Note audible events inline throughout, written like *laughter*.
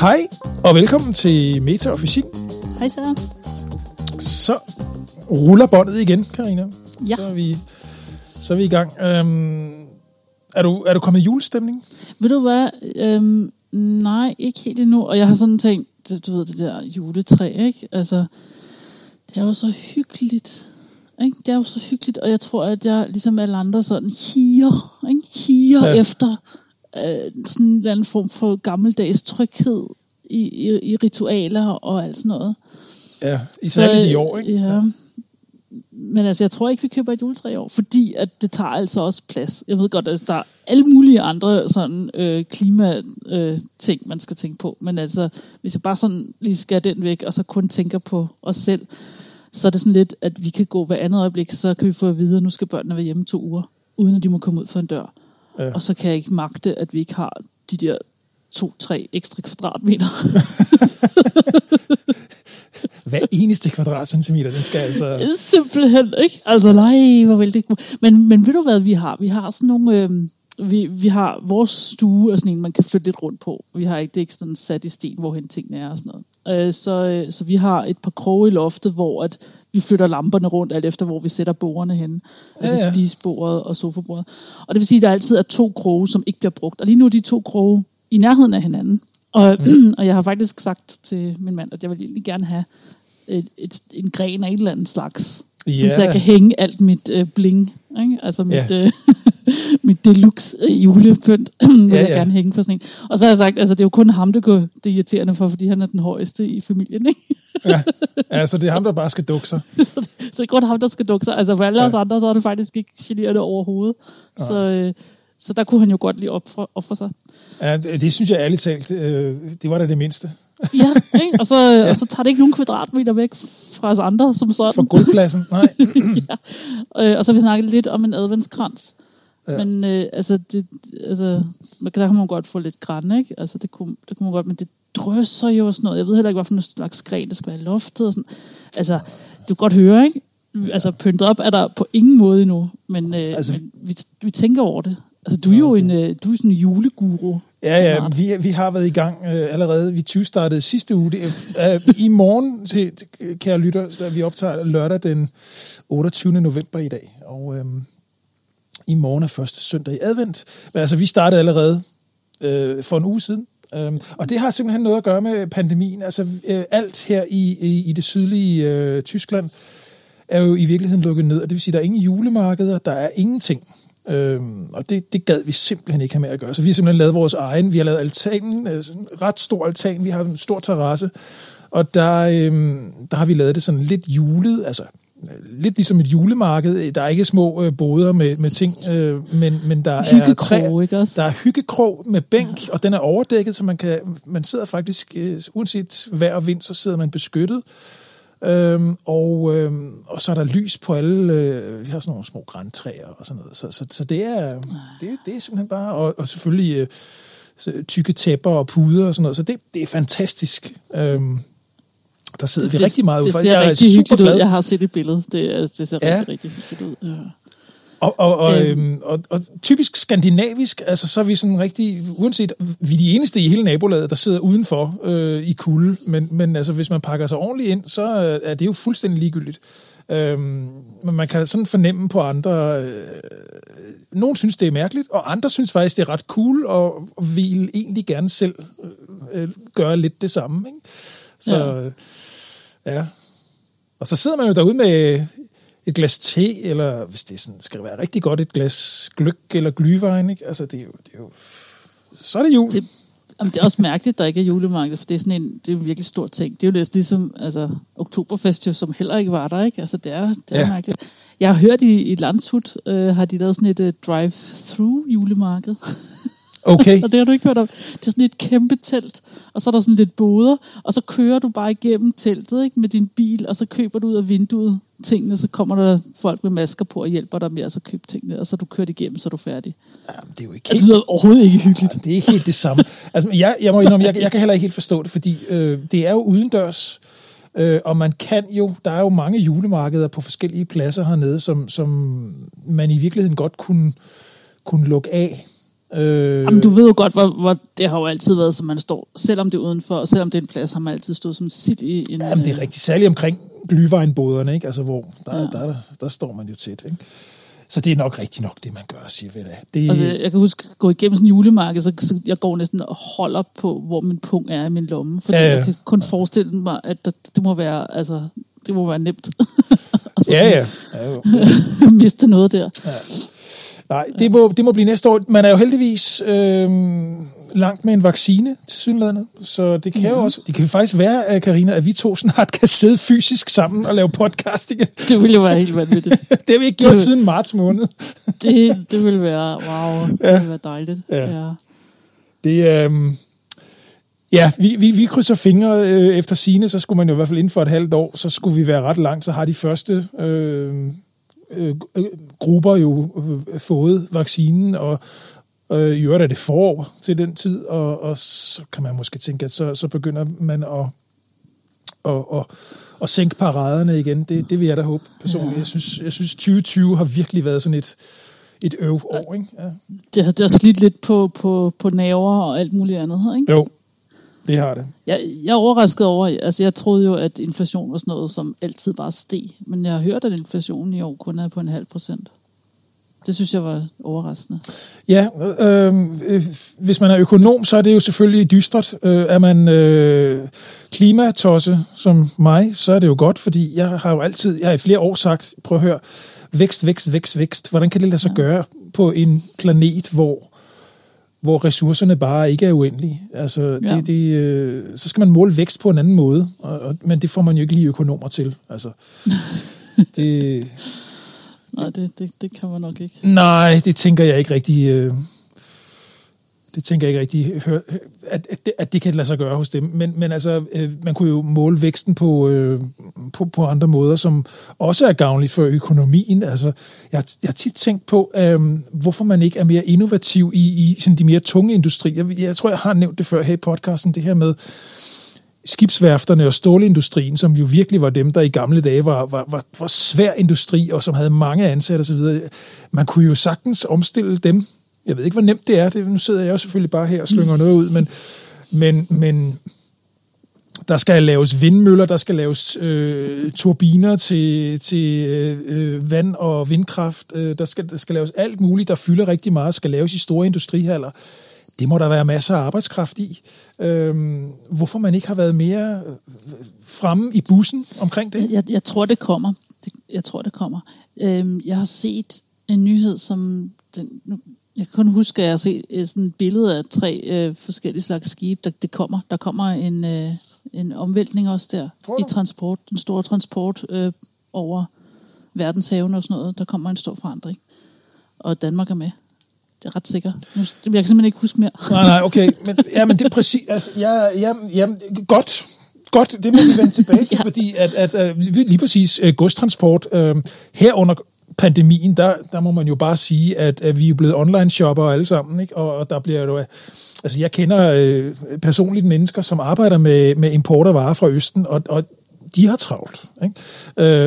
Hej, og velkommen til Meta og Fysik. Hej så. Så ruller båndet igen, Karina. Ja. Så er vi, så er vi i gang. Øhm, er, du, er du kommet i julestemning? Ved du hvad? Øhm, nej, ikke helt endnu. Og jeg har sådan tænkt, du ved, det der juletræ, ikke? Altså, det er jo så hyggeligt. Ikke? Det er jo så hyggeligt, og jeg tror, at jeg ligesom alle andre sådan higer, ikke? higer Ja. efter øh, sådan en eller anden form for gammeldags tryghed i, i, i ritualer og alt sådan noget. Ja, især i år, ikke? Ja. Men altså, jeg tror ikke, vi køber et juletræ i år, fordi at det tager altså også plads. Jeg ved godt, at der er alle mulige andre sådan øh, klima øh, ting, man skal tænke på. Men altså, hvis jeg bare sådan lige skal den væk, og så kun tænker på os selv, så er det sådan lidt, at vi kan gå hver andet øjeblik, så kan vi få at vide, at nu skal børnene være hjemme to uger, uden at de må komme ud for en dør. Ja. Og så kan jeg ikke magte, at vi ikke har de der to-tre ekstra kvadratmeter. *laughs* Hver eneste kvadratcentimeter, den skal altså... Simpelthen, ikke? Altså, nej, hvor vil det ikke. Men, men ved du hvad vi har? Vi har sådan nogle... Øh, vi, vi har vores stue er sådan en, man kan flytte lidt rundt på. Vi har ikke, det er ikke sådan sat i sten, hvorhen tingene er og sådan noget. Øh, så, øh, så vi har et par kroge i loftet, hvor at vi flytter lamperne rundt, alt efter hvor vi sætter bordene hen. Altså Ja, ja. spisebordet og sofabordet. Og det vil sige, at der altid er to kroge, som ikke bliver brugt. Og lige nu er de to kroge i nærheden af hinanden. Og, mm. *clears throat* og jeg har faktisk sagt til min mand, at jeg vil egentlig gerne have et, et, en gren af et eller andet slags. Ja. Sådan, så jeg kan hænge alt mit øh, bling. Ikke? Altså mit, Ja. øh, *laughs* mit deluxe øh, julepynt, *clears throat* vil Ja, jeg ja. gerne hænge på sådan en. Og så har jeg sagt, altså det er jo kun ham, der går det irriterende for, fordi han er den højeste i familien. Ikke? Ja, altså det er ham, der bare skal dukke sig. *laughs* så, det, så det er kun ham, der skal dukke sig. Altså for alle Ja. ja. os andre, så er det faktisk ikke generende overhovedet. Så, øh, så der kunne han jo godt lige ofre, ofre sig. Ja, det, det synes jeg ærligt talt, øh, det var da det mindste. Ja, ikke? Og, så, *laughs* ja. og så tager det ikke nogen kvadratmeter væk fra os andre som sådan. For gulvpladsen, nej. *clears throat* Øh, og så har vi snakket lidt om en adventskrans. Ja. Men øh, altså, det, altså, der kan man godt få lidt græn, ikke? Altså, det kunne, det kunne man godt, men det drøsser jo og sådan noget. Jeg ved heller ikke, hvad for en slags gren, der skal være i loftet og sådan. Altså, du kan godt høre, ikke? Altså, pyntet op er der på ingen måde endnu, men, øh, Altså- men vi, vi tænker over det. Altså, du er jo en, øh, du er sådan en juleguru. Ja, ja, vi, vi har været i gang øh, allerede. Vi 20 startede sidste uge. Det, øh, I morgen, til, til, kære lytter, så vi optager lørdag den 28. november i dag. Og øh, i morgen er første søndag i advent. Men altså, vi startede allerede øh, for en uge siden. Øhm, og det har simpelthen noget at gøre med pandemien. Altså, øh, alt her i, i, i det sydlige øh, Tyskland er jo i virkeligheden lukket ned. Og det vil sige, at der er ingen julemarkeder, der er ingenting. Øhm, og det, det gad vi simpelthen ikke have med at gøre. Så vi har simpelthen lavet vores egen. Vi har lavet altanen, øh, en ret stor altan. Vi har en stor terrasse. Og der, øhm, der har vi lavet det sådan lidt julet, altså lidt ligesom et julemarked. Der er ikke små øh, boder med, med ting, øh, men, men der er træer. ikke også? Der er hyggekrog med bænk, ja. og den er overdækket, så man kan man sidder faktisk, øh, uanset vejr og vind, så sidder man beskyttet. Øhm, og, øhm, og så er der lys på alle, øh, vi har sådan nogle små græntræer og sådan noget. Så, så, så det, er, det, det er simpelthen bare, og, og selvfølgelig øh, tykke tæpper og puder og sådan noget. Så det, det er fantastisk. Øhm, der sidder vi det, rigtig meget Det ud. ser Jeg rigtig hyggeligt ud. Jeg har set et billede. Det, det ser Ja. rigtig, rigtig hyggeligt ud. Ja. Og, og, og, Øhm. øhm, og, og typisk skandinavisk, altså så er vi sådan rigtig, uanset, vi er de eneste i hele nabolaget, der sidder udenfor øh, i kulde, men, men altså hvis man pakker sig ordentligt ind, så øh, er det jo fuldstændig ligegyldigt. Øhm, men man kan sådan fornemme på andre, øh, nogen synes det er mærkeligt, og andre synes faktisk det er ret cool, og, og vil egentlig gerne selv øh, øh, gøre lidt det samme. Ikke? Så Ja. Ja. Og så sidder man jo derude med et glas te, eller hvis det sådan, skal være rigtig godt, et glas gløk eller glyvejen, ikke? Altså, det er jo, det er jo så er det jul. Det, jamen, det er også mærkeligt, at der ikke er julemarked, for det er sådan en, det er en virkelig stor ting. Det er jo næsten ligesom altså, Oktoberfest, jo, som heller ikke var der, ikke? Altså, det er, det er Ja. mærkeligt. Jeg har hørt i, i Landshut, øh, har de lavet sådan et uh, drive-through julemarked. *laughs* Okay. *laughs* og det har du ikke hørt om. Det er sådan et kæmpe telt, og så er der sådan lidt boder, og så kører du bare igennem teltet ikke, med din bil, og så køber du ud af vinduet tingene, så kommer der folk med masker på og hjælper dig med at så købe tingene, og så er du kørt igennem, så er du færdig. Jamen, det er jo ikke Det helt, lyder overhovedet ikke hyggeligt. det er ikke helt det samme. *laughs* Altså, jeg, jeg må indrømme, jeg, jeg kan heller ikke helt forstå det, fordi øh, det er jo udendørs. Øh, og man kan jo, der er jo mange julemarkeder på forskellige pladser hernede, som, som man i virkeligheden godt kunne, kunne lukke af. Øh, Jamen, du ved jo godt, hvor, hvor det har jo altid været, som man står, selvom det er udenfor, og selvom det er en plads, har man altid stået som sit i en... Jamen, det er rigtig særligt omkring glyvejnboderne, ikke? Altså, hvor der, ja. der, der, der, der står man jo tæt, ikke? Så det er nok rigtigt nok, det man gør, siger vi da. Det... Altså, jeg kan huske, at gå igennem sådan en julemarked, så, så jeg går næsten og holder på, hvor min punkt er i min lomme. Fordi ja, ja. jeg kan kun forestille mig, at det, det må være, altså, det må være nemt. *laughs* så ja, ja. ja jo. *laughs* miste noget der. Ja. Nej, det må, det må blive næste år. Man er jo heldigvis øh, langt med en vaccine til synlandet, så det kan ja. jo mhm. også, det kan faktisk være, Karina, at vi to snart kan sidde fysisk sammen og lave podcasting. Det ville jo være helt vanvittigt. *laughs* det har vi ikke gjort det, siden marts måned. *laughs* det, det ville være, wow, det ja. ville være dejligt. Ja. ja. Det, øh, Ja, vi, vi, vi krydser fingre øh, efter sine, så skulle man jo i hvert fald inden for et halvt år, så skulle vi være ret langt, så har de første øh, øh, grupper jo øh, fået vaccinen, og øh, i øvrigt er det forår til den tid, og, og så kan man måske tænke, at så, så begynder man at, at, at, at sænke paraderne igen. Det, det vil jeg da håbe personligt. Ja. Jeg, synes, jeg synes, 2020 har virkelig været sådan et, et øv år. Ikke? Ja. Det, har, det har slidt lidt på, på, på naver og alt muligt andet. Ikke? Jo, det har det. Jeg, jeg er overrasket over, altså jeg troede jo, at inflation var sådan noget, som altid bare steg. Men jeg har hørt, at inflationen i år kun er på en halv procent. Det synes jeg var overraskende. Ja, øh, øh, hvis man er økonom, så er det jo selvfølgelig dystert. Øh, er man øh, klimatosse som mig, så er det jo godt, fordi jeg har jo altid, jeg har i flere år sagt, prøv at høre, vækst, vækst, vækst, vækst. Hvordan kan det lade sig ja. gøre på en planet, hvor hvor ressourcerne bare ikke er uendelige. Altså, ja. det, det, øh, så skal man måle vækst på en anden måde, og, og, men det får man jo ikke lige økonomer til. Altså, *laughs* det, Nej, det, det, det kan man nok ikke. Nej, det tænker jeg ikke rigtig... Øh, det tænker jeg ikke rigtig, hør, at, at, det, at det kan lade sig gøre hos dem. Men, men altså, øh, man kunne jo måle væksten på, øh, på, på andre måder, som også er gavnlige for økonomien. Altså, jeg, jeg har tit tænkt på, øh, hvorfor man ikke er mere innovativ i, i sådan de mere tunge industrier. Jeg, jeg tror, jeg har nævnt det før her i podcasten, det her med skibsværfterne og stålindustrien, som jo virkelig var dem, der i gamle dage var, var, var, var svær industri, og som havde mange ansatte osv. Man kunne jo sagtens omstille dem jeg ved ikke, hvor nemt det er. Det, nu sidder jeg jo selvfølgelig bare her og slynger noget ud, men, men, men der skal laves vindmøller, der skal laves øh, turbiner til, til øh, øh vand- og vindkraft, øh, der, skal, der skal laves alt muligt, der fylder rigtig meget, skal laves i store industrihaller. Det må der være masser af arbejdskraft i. Øh, hvorfor man ikke har været mere øh, fremme i bussen omkring det? Jeg, jeg tror, det kommer. Jeg tror, det kommer. Øh, jeg har set en nyhed, som den, nu jeg kan kun huske, at jeg har set øh, sådan et billede af tre øh, forskellige slags skibe, der det kommer. Der kommer en, øh, en omvæltning også der i transport, den store transport øh, over verdenshaven og sådan noget. Der kommer en stor forandring. Og Danmark er med. Det er ret sikkert. Nu, jeg kan simpelthen ikke huske mere. Nej, nej, okay. Men, ja, men det er præcis... Altså, ja, ja, ja, godt. Godt, det må vi vende tilbage til, *laughs* ja. fordi at, at, at lige præcis uh, godstransport uh, herunder pandemien, der, der må man jo bare sige, at, at vi er blevet online-shopper alle sammen, ikke? Og, og der bliver jo... Øh, altså, jeg kender øh, personligt mennesker, som arbejder med, med import af varer fra Østen, og, og de har travlt, ikke?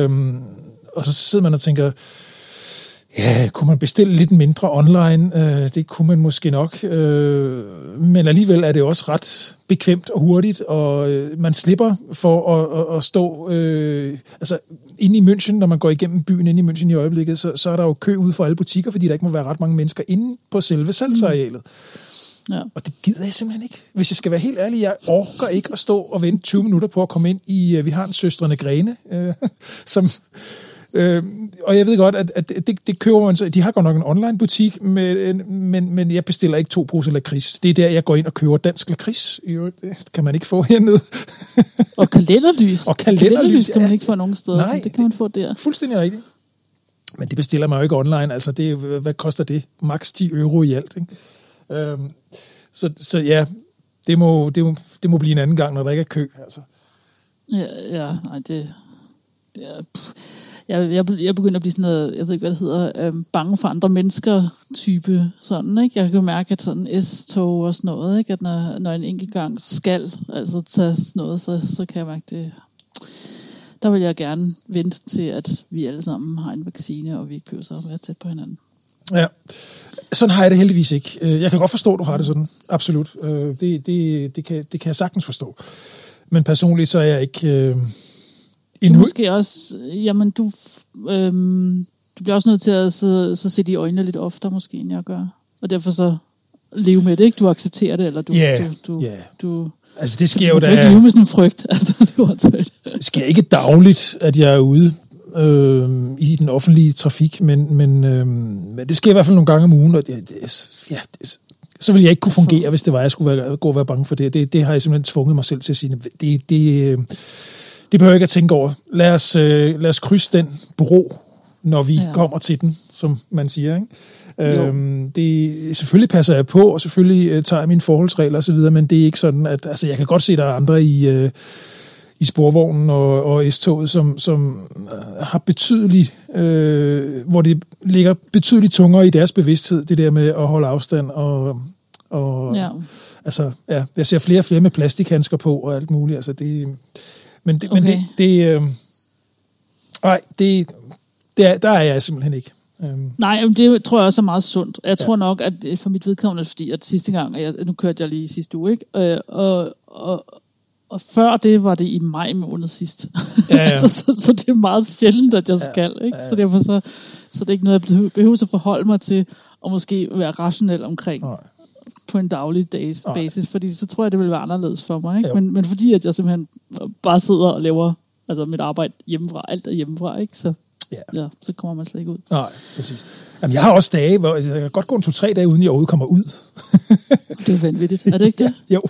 Øhm, og så sidder man og tænker, Ja, kunne man bestille lidt mindre online? Øh, det kunne man måske nok. Øh, men alligevel er det også ret bekvemt og hurtigt, og øh, man slipper for at, at, at stå... Øh, altså, inde i München, når man går igennem byen inde i München i øjeblikket, så, så er der jo kø ude for alle butikker, fordi der ikke må være ret mange mennesker inde på selve salgsarealet. Mm. Ja. Og det gider jeg simpelthen ikke. Hvis jeg skal være helt ærlig, jeg orker ikke at stå og vente 20 minutter på at komme ind i... Øh, vi har en søstrene Grene, øh, *laughs* som Øh, og jeg ved godt, at, at det, det køber man så. De har godt nok en online butik, men, men, men jeg bestiller ikke to poser lakrids. Det er der, jeg går ind og køber dansk lakrids. Det kan man ikke få *laughs* hernede. og kalenderlys. Og kalenderlys, kalenderlys kan man ikke få nogen steder. Nej, det kan man få der. Fuldstændig rigtigt. Men det bestiller man jo ikke online. Altså, det, hvad koster det? Max 10 euro i alt. Ikke? Øhm, så, så ja, det må, det, må, det må blive en anden gang, når der ikke er kø. Altså. Ja, ja nej, det, det er... Pff jeg, jeg, jeg begynder at blive sådan noget, jeg ved ikke, hvad det hedder, øhm, bange for andre mennesker type sådan, ikke? Jeg kan mærke, at sådan S-tog og sådan noget, ikke? At når, når en enkelt gang skal altså tage sådan noget, så, så kan jeg mærke det. der vil jeg gerne vente til, at vi alle sammen har en vaccine, og vi ikke behøver at være tæt på hinanden. Ja, sådan har jeg det heldigvis ikke. Øh, jeg kan godt forstå, at du har det sådan. Absolut. Øh, det, det, det, kan, det kan jeg sagtens forstå. Men personligt så er jeg ikke... Øh, du måske også... Jamen, du, øh, du bliver også nødt til at så, så se de øjnene lidt oftere måske, end jeg gør. Og derfor så leve med det, ikke? Du accepterer det, eller du... Yeah, du, du, yeah. du Altså, det sker jo da... Du ikke leve med sådan en frygt. *laughs* Altså, det, var det sker ikke dagligt, at jeg er ude øh, i den offentlige trafik, men, men, øh, men det sker i hvert fald nogle gange om ugen, og det, det, ja, det, så ville jeg ikke kunne fungere, hvis det var, jeg skulle være, gå og være bange for det. det. Det har jeg simpelthen tvunget mig selv til at sige. Det, det, øh, det behøver jeg ikke at tænke over. Lad os, øh, lad os krydse den bro, når vi ja. kommer til den, som man siger. Ikke? Øhm, det, selvfølgelig passer jeg på, og selvfølgelig øh, tager jeg mine forholdsregler osv., men det er ikke sådan, at altså, jeg kan godt se, at der er andre i, øh, i sporvognen og, og S-toget, som, som øh, har betydeligt, øh, hvor det ligger betydeligt tungere i deres bevidsthed, det der med at holde afstand og, og ja. altså, ja, jeg ser flere og flere med plastikhandsker på og alt muligt, altså det, men det, okay. men det, det øh, nej, det, det er, der er jeg simpelthen ikke. Øhm. Nej, men det tror jeg også er meget sundt. Jeg tror nok, at for mit vedkommende, fordi at sidste gang, jeg, nu kørte jeg lige sidste uge, ikke? Øh, og, og, og før det var det i maj måned sidst. Ja, *laughs* ja. så, så, så det er meget sjældent, at jeg ja, skal. Ikke? Ja, ja. Så derfor så, så det er ikke noget, jeg behøver at forholde mig til, og måske være rationel omkring. Nej på en daglig dags basis, fordi så tror jeg, det vil være anderledes for mig. Ikke? Men, men fordi at jeg simpelthen bare sidder og laver altså mit arbejde hjemmefra, alt er hjemmefra, ikke? Så, ja. ja. så kommer man slet ikke ud. Nej, præcis. Jamen, jeg har også dage, hvor jeg kan godt gå en to-tre dage, uden jeg overhovedet kommer ud. det er vanvittigt. Er det ikke *laughs* det? Ja, jo.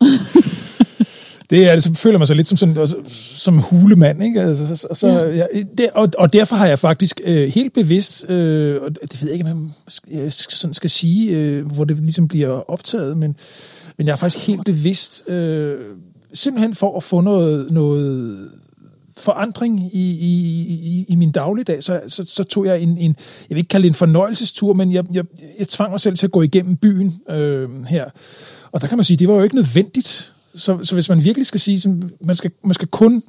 *laughs* det er, så føler man sig lidt som sådan, som hulemand, ikke? Altså, så, så, ja. Ja, det, og, og derfor har jeg faktisk øh, helt bevidst, øh, og det ved jeg ikke, om jeg sådan skal sige, øh, hvor det ligesom bliver optaget, men, men jeg er faktisk helt bevidst, øh, simpelthen for at få noget, noget forandring i, i, i, i min dagligdag, så, så, så tog jeg en, en, jeg vil ikke kalde det en fornøjelsestur, men jeg, jeg, jeg tvang mig selv til at gå igennem byen øh, her. Og der kan man sige, det var jo ikke nødvendigt. Så, så hvis man virkelig skal sige, man skal, man skal kun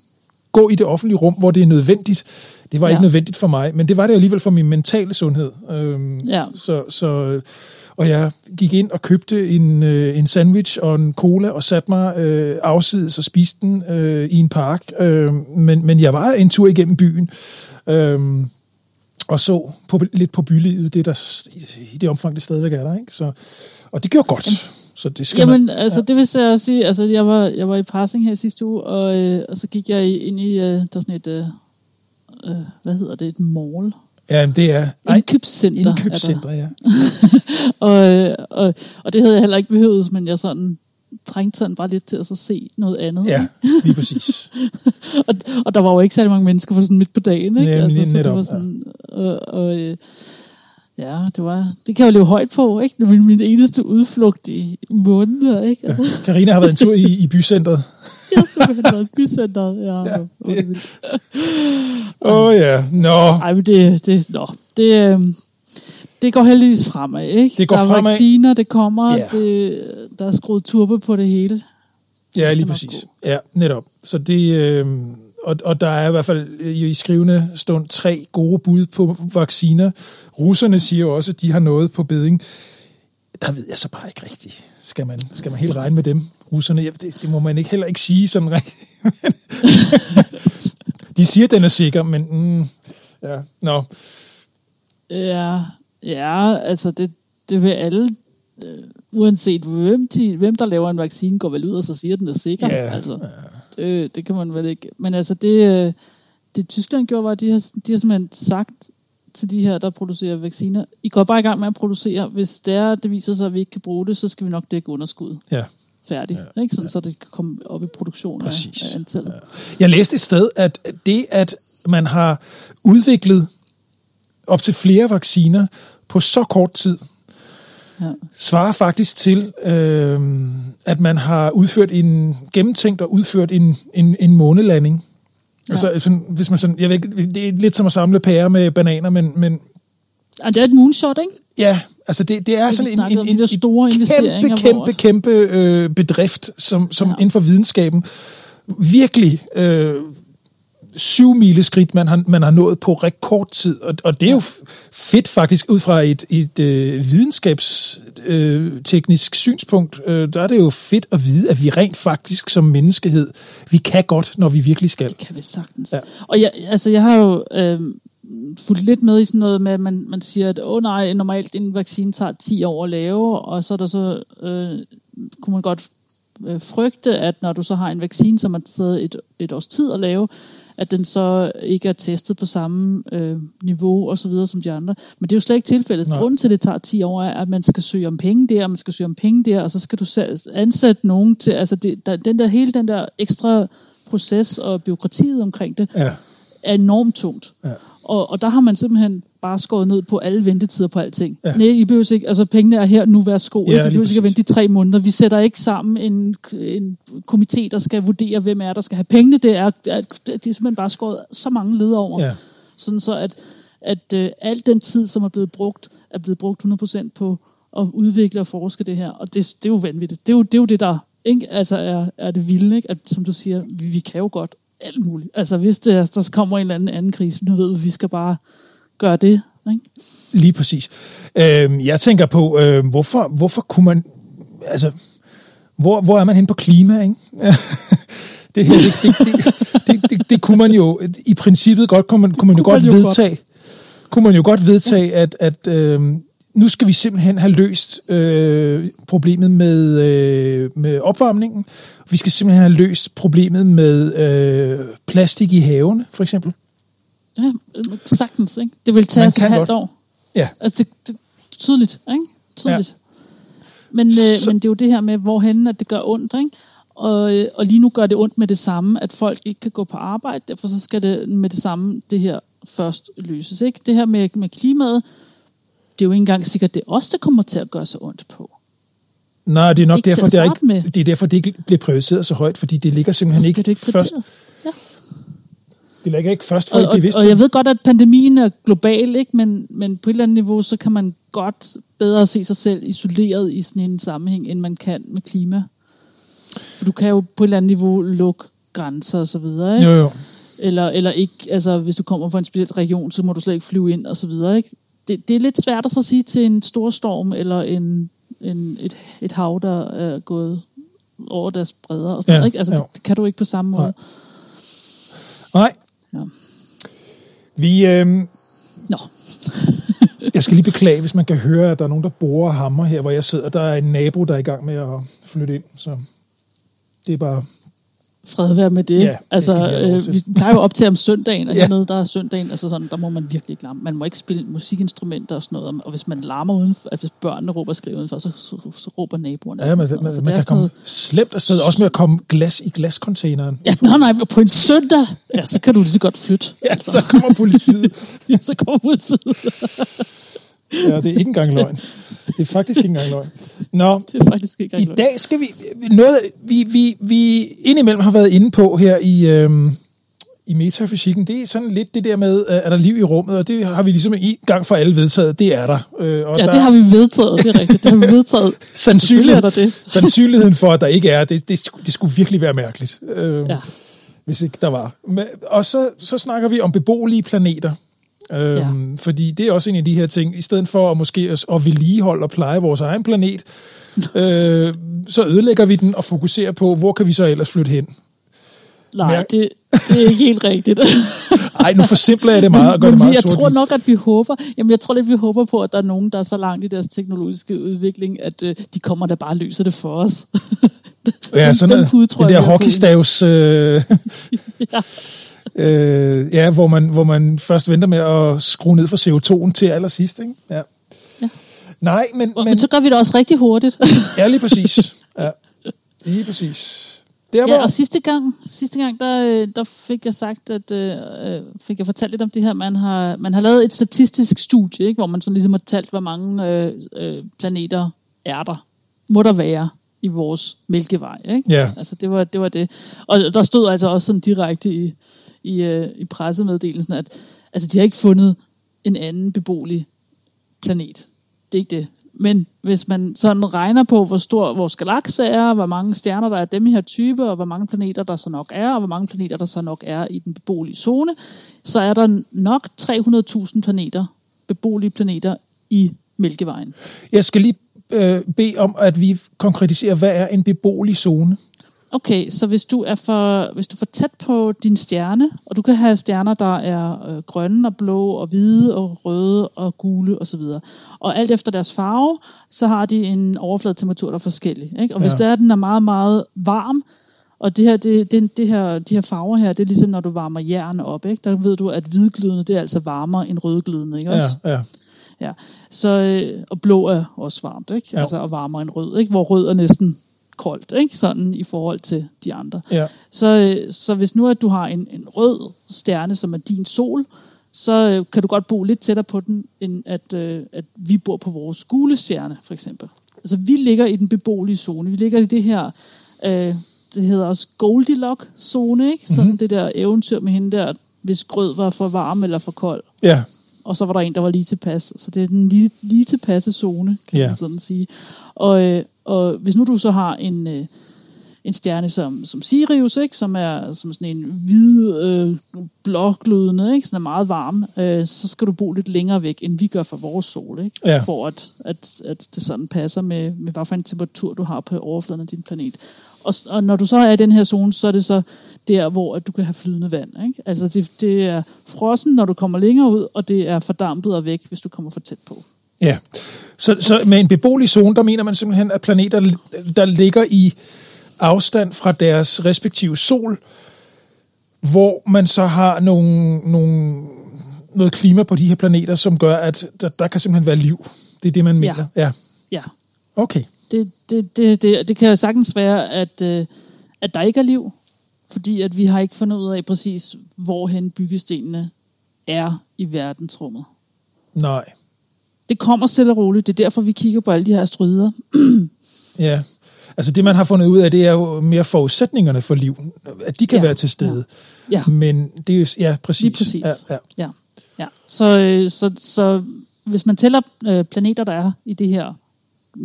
gå i det offentlige rum, hvor det er nødvendigt. Det var ja. ikke nødvendigt for mig, men det var det alligevel for min mentale sundhed. Øhm, ja. Så, så og jeg gik ind og købte en, øh, en sandwich og en cola og satte mig øh, afsides og spiste den øh, i en park. Øh, men, men jeg var en tur igennem byen øh, og så på, lidt på bylivet, det der, i det omfang, det stadigvæk er der. Ikke? Så, og det gjorde godt. Så det skal Jamen, man, altså, ja. det vil jeg sige, altså, jeg var, jeg var i passing her sidste uge, og, øh, og så gik jeg ind i, øh, der er sådan et, øh, øh hvad hedder det, et mall, Ja, det er... Indkøbscenter. Indkøbscenter, ja. *laughs* og, og, og det havde jeg heller ikke behøvet, men jeg sådan trængte sådan bare lidt til at så se noget andet. Ja, lige præcis. *laughs* og, og der var jo ikke særlig mange mennesker for sådan midt på dagen, ikke? Ja, altså, så det var sådan, ja. og, og, øh, ja, det var, det kan jeg jo leve højt på, ikke? Det var min eneste udflugt i måneder, ikke? Altså. Karina har været en tur i, i bycentret. *laughs* jeg har simpelthen været i bycentret. Ja, ja, det. Åh oh, ja, nå. Ej, men det, det, nå. Det, øh, det går heldigvis fremad, ikke? Det går der er fremad. vacciner, det kommer, ja. det, der er skruet turbo på det hele. Ja, lige præcis. Ja, netop. Så det, øh, og, og der er i hvert fald i skrivende stund tre gode bud på vacciner. Russerne siger også, at de har noget på beding. Der ved jeg så bare ikke rigtigt. Skal man, skal man helt regne med dem, russerne? Ja, det, det må man ikke heller ikke sige sådan rigtigt. *laughs* de siger, at den er sikker, men mm, ja. No. Ja, ja, altså det, det vil alle, øh, uanset hvem, de, hvem der laver en vaccine, går vel ud og så siger, at den er sikker. Ja, altså. Det, det kan man vel ikke. Men altså det, øh, det Tyskland gjorde, var, at de har, de har simpelthen sagt til de her, der producerer vacciner, I går bare i gang med at producere. Hvis det, er, det viser sig, at vi ikke kan bruge det, så skal vi nok dække underskud. Ja. Færdig. Ja. Ikke? Sådan, ja. Så det kan komme op i produktion af, af antallet. Ja. Jeg læste et sted, at det, at man har udviklet op til flere vacciner på så kort tid, ja. svarer faktisk til, øh, at man har udført en gennemtænkt og udført en, en, en månelanding. Ja. Altså, sådan, hvis man sådan, jeg ved ikke, det er lidt som at samle pærer med bananer, men... men og det er et moonshot, ikke? Ja, altså det, det er det, sådan en, en, en, en store kæmpe, kæmpe, kæmpe øh, bedrift, som, som ja. inden for videnskaben virkelig øh, syv mile skridt, man har, man har nået på rekordtid. Og, og det er jo fedt faktisk, ud fra et, et øh, videnskabsteknisk øh, synspunkt, øh, der er det jo fedt at vide, at vi rent faktisk som menneskehed, vi kan godt, når vi virkelig skal. Det kan vi sagtens. Ja. Og jeg, altså, jeg har jo... Øh, fulgt lidt med i sådan noget med, at man, man siger, at åh oh, nej, normalt en vaccine tager 10 år at lave, og så er der så, øh, kunne man godt øh, frygte, at når du så har en vaccine, som har taget et, et års tid at lave, at den så ikke er testet på samme øh, niveau og så videre som de andre. Men det er jo slet ikke tilfældet. Nej. Grunden til, at det tager 10 år, er, at man skal søge om penge der, og man skal søge om penge der, og så skal du ansætte nogen til, altså det, der, den der, hele den der ekstra proces og byråkratiet omkring det, ja. er enormt tungt. Ja. Og, og der har man simpelthen bare skåret ned på alle ventetider på alting. Ja. Nej, I behøver ikke, altså pengene er her, nu værsgo. Ja, I behøver ikke at vente i tre måneder. Vi sætter ikke sammen en, en komité, der skal vurdere, hvem er der skal have pengene. Det er, det er, det er simpelthen bare skåret så mange led over. Ja. Sådan så, at, at uh, al den tid, som er blevet brugt, er blevet brugt 100% på at udvikle og forske det her. Og det, det er jo vanvittigt. Det er jo det, er jo det der ikke? Altså er, er det vilde, ikke? At, som du siger, vi, vi kan jo godt alt muligt. Altså hvis det, der kommer en eller anden, anden krise, nu ved vi, vi skal bare gøre det. Ikke? Lige præcis. Øh, jeg tænker på, øh, hvorfor, hvorfor kunne man, altså, hvor, hvor er man hen på klima, ikke? *laughs* det, det, det, det, det, det, det kunne man jo, i princippet godt, kunne man, kunne man jo godt vedtage, godt. kunne man jo godt vedtage, at, at øh, nu skal vi simpelthen have løst øh, problemet med, øh, med opvarmningen. Vi skal simpelthen have løst problemet med øh, plastik i havene, for eksempel. Ja, sagtens, ikke? Det vil tage os et halvt godt. år. Ja. Altså, det, det, tydeligt, ikke? Tydeligt. Ja. Men, øh, men det er jo det her med, hvorhen at det gør ondt, ikke? Og, øh, og lige nu gør det ondt med det samme, at folk ikke kan gå på arbejde, derfor så skal det med det samme, det her først løses, ikke? Det her med, med klimaet, det er jo ikke engang sikkert, det er os, der kommer til at gøre så ondt på. Nej, det er nok ikke derfor, det er, ikke, det er derfor, det ikke bliver prioriteret så højt, fordi det ligger simpelthen ikke, ikke først. Ja. Det ligger ikke først for og, bevidst. Og, og jeg ved godt, at pandemien er global, ikke? Men, men på et eller andet niveau, så kan man godt bedre se sig selv isoleret i sådan en sammenhæng, end man kan med klima. For du kan jo på et eller andet niveau lukke grænser og så videre, ikke? Jo, jo. Eller, eller ikke, altså hvis du kommer fra en speciel region, så må du slet ikke flyve ind og så videre, ikke? det, det er lidt svært at så sige til en stor storm eller en, en, et, et hav, der er gået over deres bredder og sådan ja, noget. Ikke? Altså, det, det kan du ikke på samme måde. Nej. Ja. Vi... Øh... Nå. *laughs* jeg skal lige beklage, hvis man kan høre, at der er nogen, der borer hammer her, hvor jeg sidder. Der er en nabo, der er i gang med at flytte ind, så det er bare fred være med det. Ja, altså, øh, vi plejer jo op til om søndagen, og ja. hernede der er søndagen, altså sådan, der må man virkelig ikke larme. Man må ikke spille musikinstrumenter og sådan noget, og hvis man larmer udenfor, altså hvis børnene råber og skriver udenfor, så, så, så råber naboerne. Ja, men, man, altså, man kan komme noget... slemt afsted, også med at komme glas i glascontaineren. Ja, nej, nej, på en søndag, ja, så kan du lige så godt flytte. Ja, altså. så kommer politiet. *laughs* ja, så kommer politiet. *laughs* ja, det er ikke engang løgn. Det er faktisk ikke engang løgn. Nå, *laughs* det er faktisk ikke engang løgn. I dag skal vi... Noget, vi, vi, vi indimellem har været inde på her i, øhm, i metafysikken, det er sådan lidt det der med, er der liv i rummet, og det har vi ligesom en gang for alle vedtaget, det er der. Øh, og ja, der, det har vi vedtaget, det er rigtigt, det har vi vedtaget. *laughs* Sandsynlighed, er der det. *laughs* sandsynligheden for, at der ikke er, det, det, det skulle virkelig være mærkeligt. Øh, ja. Hvis ikke der var. Og så, så snakker vi om beboelige planeter. Øhm, ja. Fordi det er også en af de her ting, i stedet for at måske at, at vedligeholde og pleje vores egen planet, *laughs* øh, så ødelægger vi den og fokuserer på, hvor kan vi så ellers flytte hen. Nej, det, det er ikke helt rigtigt. *laughs* Nej, nu forsimpler jeg det meget og gør det meget Jeg tror nok, at vi håber, jamen jeg tror lidt, vi håber på, at der er nogen, der er så langt i deres teknologiske udvikling, at øh, de kommer der bare og løser det for os. ja, sådan den, pude, tror det der hockeystavs... Øh, *laughs* ja. Øh, ja, hvor man, hvor man først venter med at skrue ned for CO2'en til allersidst, ikke? Ja. ja. Nej, men, men... Men så gør vi det også rigtig hurtigt. *laughs* ja, lige præcis. Ja, lige præcis. Der, ja, og sidste gang, sidste gang der, der fik jeg sagt, at øh, fik jeg fortalt lidt om det her, man har, man har lavet et statistisk studie, ikke, hvor man sådan ligesom har talt, hvor mange øh, øh, planeter er der, må der være i vores mælkevej. Ikke? Ja. Altså det var, det var det. Og der stod altså også sådan direkte i, i, øh, i pressemeddelelsen, at altså, de har ikke fundet en anden beboelig planet. Det er ikke det. men hvis man sådan regner på, hvor stor vores galakse er, hvor mange stjerner der er dem her type, og hvor mange planeter der så nok er, og hvor mange planeter der så nok er i den beboelige zone, så er der nok 300.000 planeter, beboelige planeter i Mælkevejen. Jeg skal lige øh, bede om, at vi konkretiserer, hvad er en beboelig zone? Okay, så hvis du er for hvis du er for tæt på din stjerne, og du kan have stjerner, der er øh, grønne og blå og hvide og røde og gule osv. Og, og alt efter deres farve, så har de en overfladetemperatur, der er forskellig. Ikke? Og hvis Ja. der er, den er meget, meget varm, og det her, det, det, det her, de her farver her, det er ligesom, når du varmer jern op. Ikke? Der ved du, at hvidglødende, det er altså varmere end rødglødende. Ikke også? Ja, ja. Ja. Så, øh, og blå er også varmt, ikke? Ja. Altså, og varmere end rød, ikke? Hvor rød er næsten koldt, ikke? Sådan i forhold til de andre. ja. Så, øh, så hvis nu at du har en, en rød stjerne, som er din sol, så øh, kan du godt bo lidt tættere på den, end at, øh, at vi bor på vores gule stjerne, for eksempel. Altså vi ligger i den beboelige zone. Vi ligger i det her, øh, det hedder også Goldilocks-zone, ikke? Sådan mm-hmm. det der eventyr med hende der, hvis grød var for varm eller for kold ja. og så var der en, der var lige tilpas. Så det er den lige, lige tilpasse zone, kan Ja. man sådan sige. Og, og hvis nu du så har en, øh, en stjerne som, som Sirius, ikke, som er som sådan en hvid, øh, blåglødende, ikke, som er meget varm, øh, så skal du bo lidt længere væk, end vi gør fra vores sol, ikke? Ja. for at, at, at det sådan passer med, med, hvad for en temperatur du har på overfladen af din planet. Og, og når du så er i den her zone, så er det så der, hvor at du kan have flydende vand. Ikke? Altså det, det er frossen, når du kommer længere ud, og det er fordampet og væk, hvis du kommer for tæt på. Ja. Så, så med en beboelig zone, der mener man simpelthen, at planeter, der ligger i afstand fra deres respektive sol, hvor man så har nogle, nogle, noget klima på de her planeter, som gør, at der, der kan simpelthen være liv. Det er det, man Ja. mener. Ja. Ja, Okay. det, det, det, det, det kan jo sagtens være, at, øh, at der ikke er liv, fordi at vi har ikke fundet ud af præcis, hvorhen byggestenene er i verdensrummet. Nej. Det kommer stille og roligt. Det er derfor, vi kigger på alle de her asteroider. *clears throat* Ja. Altså det, man har fundet ud af, det er jo mere forudsætningerne for liv. At de kan Ja, være til stede. Ja. Men det er jo, ja, præcis. Lige præcis. Ja, ja. Ja, ja. Så, øh, så, så hvis man tæller øh, planeter, der er i det her,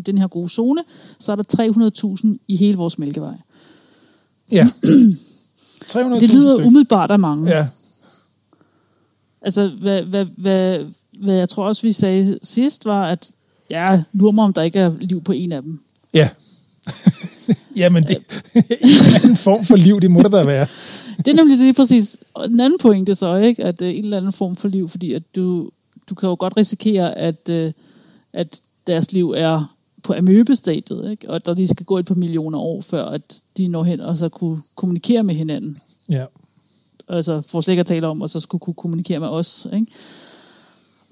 den her gode zone, så er der 300.000 i hele vores mælkevej. ja. *clears throat* 300 Det lyder umiddelbart af mange. Ja, Altså, hvad, hvad, hvad, hvad jeg tror også, vi sagde sidst, var, at ja, lurer mig, om der ikke er liv på en af dem. ja. *laughs* Jamen, det en eller anden form for liv, det må der da være. *laughs* Det er nemlig lige præcis den anden pointe så, ikke? at øh, en eller anden form for liv, fordi at du, du kan jo godt risikere, at, øh, at deres liv er på amøbestadiet, ikke? og at der lige skal gå et par millioner år, før at de når hen og så kunne kommunikere med hinanden. Ja. Altså for slet ikke at tale om, og så skulle kunne kommunikere med os. Ikke?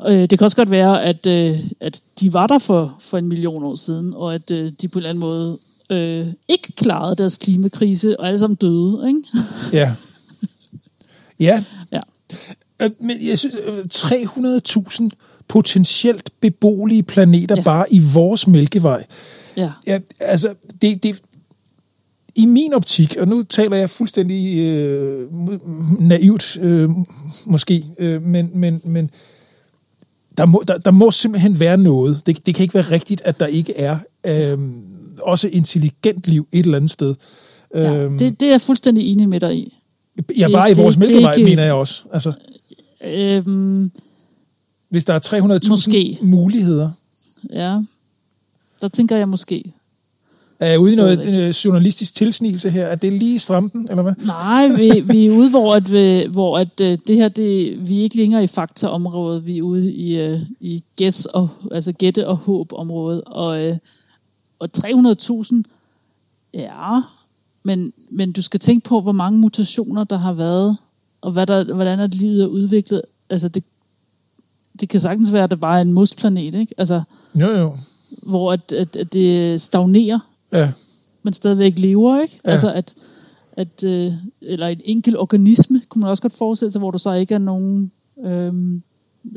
Øh, det kan også godt være, at, øh, at de var der for, for en million år siden, og at øh, de på en eller anden måde øh, ikke klarede deres klimakrise, og alle sammen døde. Ikke? *laughs* Ja. Ja. ja. Øh, Men jeg synes, øh, 300.000 potentielt beboelige planeter. Ja. bare i vores mælkevej. ja. Ja, altså, det, det, i min optik, og nu taler jeg fuldstændig øh, naivt øh, måske, øh, men, men, men der, må, der, der må simpelthen være noget. Det, det kan ikke være rigtigt, at der ikke er øh, også intelligent liv et eller andet sted. Ja, Øhm, det, det er jeg fuldstændig enig med dig i. ja, det- bare i det- vores det mælkevej, ikke- mener jeg også. Altså, Øhm, hvis der er 300.000 Måske. muligheder. ja, så tænker jeg måske. Er jeg ude i noget øh, journalistisk tilsnigelse her? Er det lige strampen, eller hvad? Nej, vi, vi er ude, hvor, at, vi, hvor at, øh, det her, det, vi er ikke længere i faktaområdet, vi er ude i, øh, i gæs og, altså gætte og håb-området. Og, øh, og 300.000, ja, men, men du skal tænke på, hvor mange mutationer der har været, og hvad der, hvordan er livet er udviklet. Altså det, det kan sagtens være, at det bare er en mosplanet, ikke? Altså, Jo, jo. hvor at, at, at det stagnerer, Ja, men stadigvæk lever, ikke? Ja. Altså at, at øh, eller en enkelt organisme, kunne man også godt forestille sig, hvor der så ikke er nogen øhm,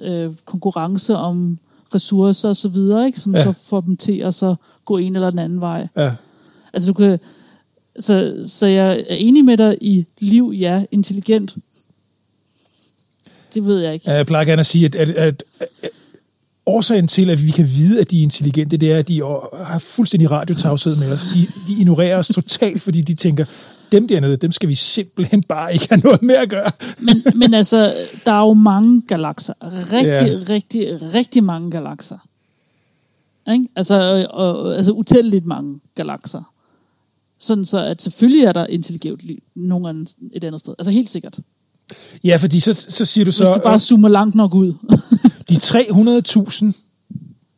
øh, konkurrence om ressourcer og så videre, ikke? Som Ja. så får dem til at så gå en eller den anden vej. ja. Altså du kan, så, så jeg er enig med dig i liv, ja, intelligent. Det ved jeg ikke. Jeg plejer gerne at sige, at, at, at, at årsagen til, at vi kan vide, at de er intelligente, det er, at de har fuldstændig radiotavshed med os. De, de ignorerer os totalt, fordi de tænker, dem dernede, dem skal vi simpelthen bare ikke have noget med at gøre. men, men altså, der er jo mange galakser. Rigtig, ja. rigtig, rigtig mange galakser. Ikke? Altså, og, altså utælligt mange galakser. Sådan så, at selvfølgelig er der intelligent liv nogen et andet sted. Altså helt sikkert. Ja, fordi så, så siger du så... Hvis du bare zoomer langt nok ud. de 300.000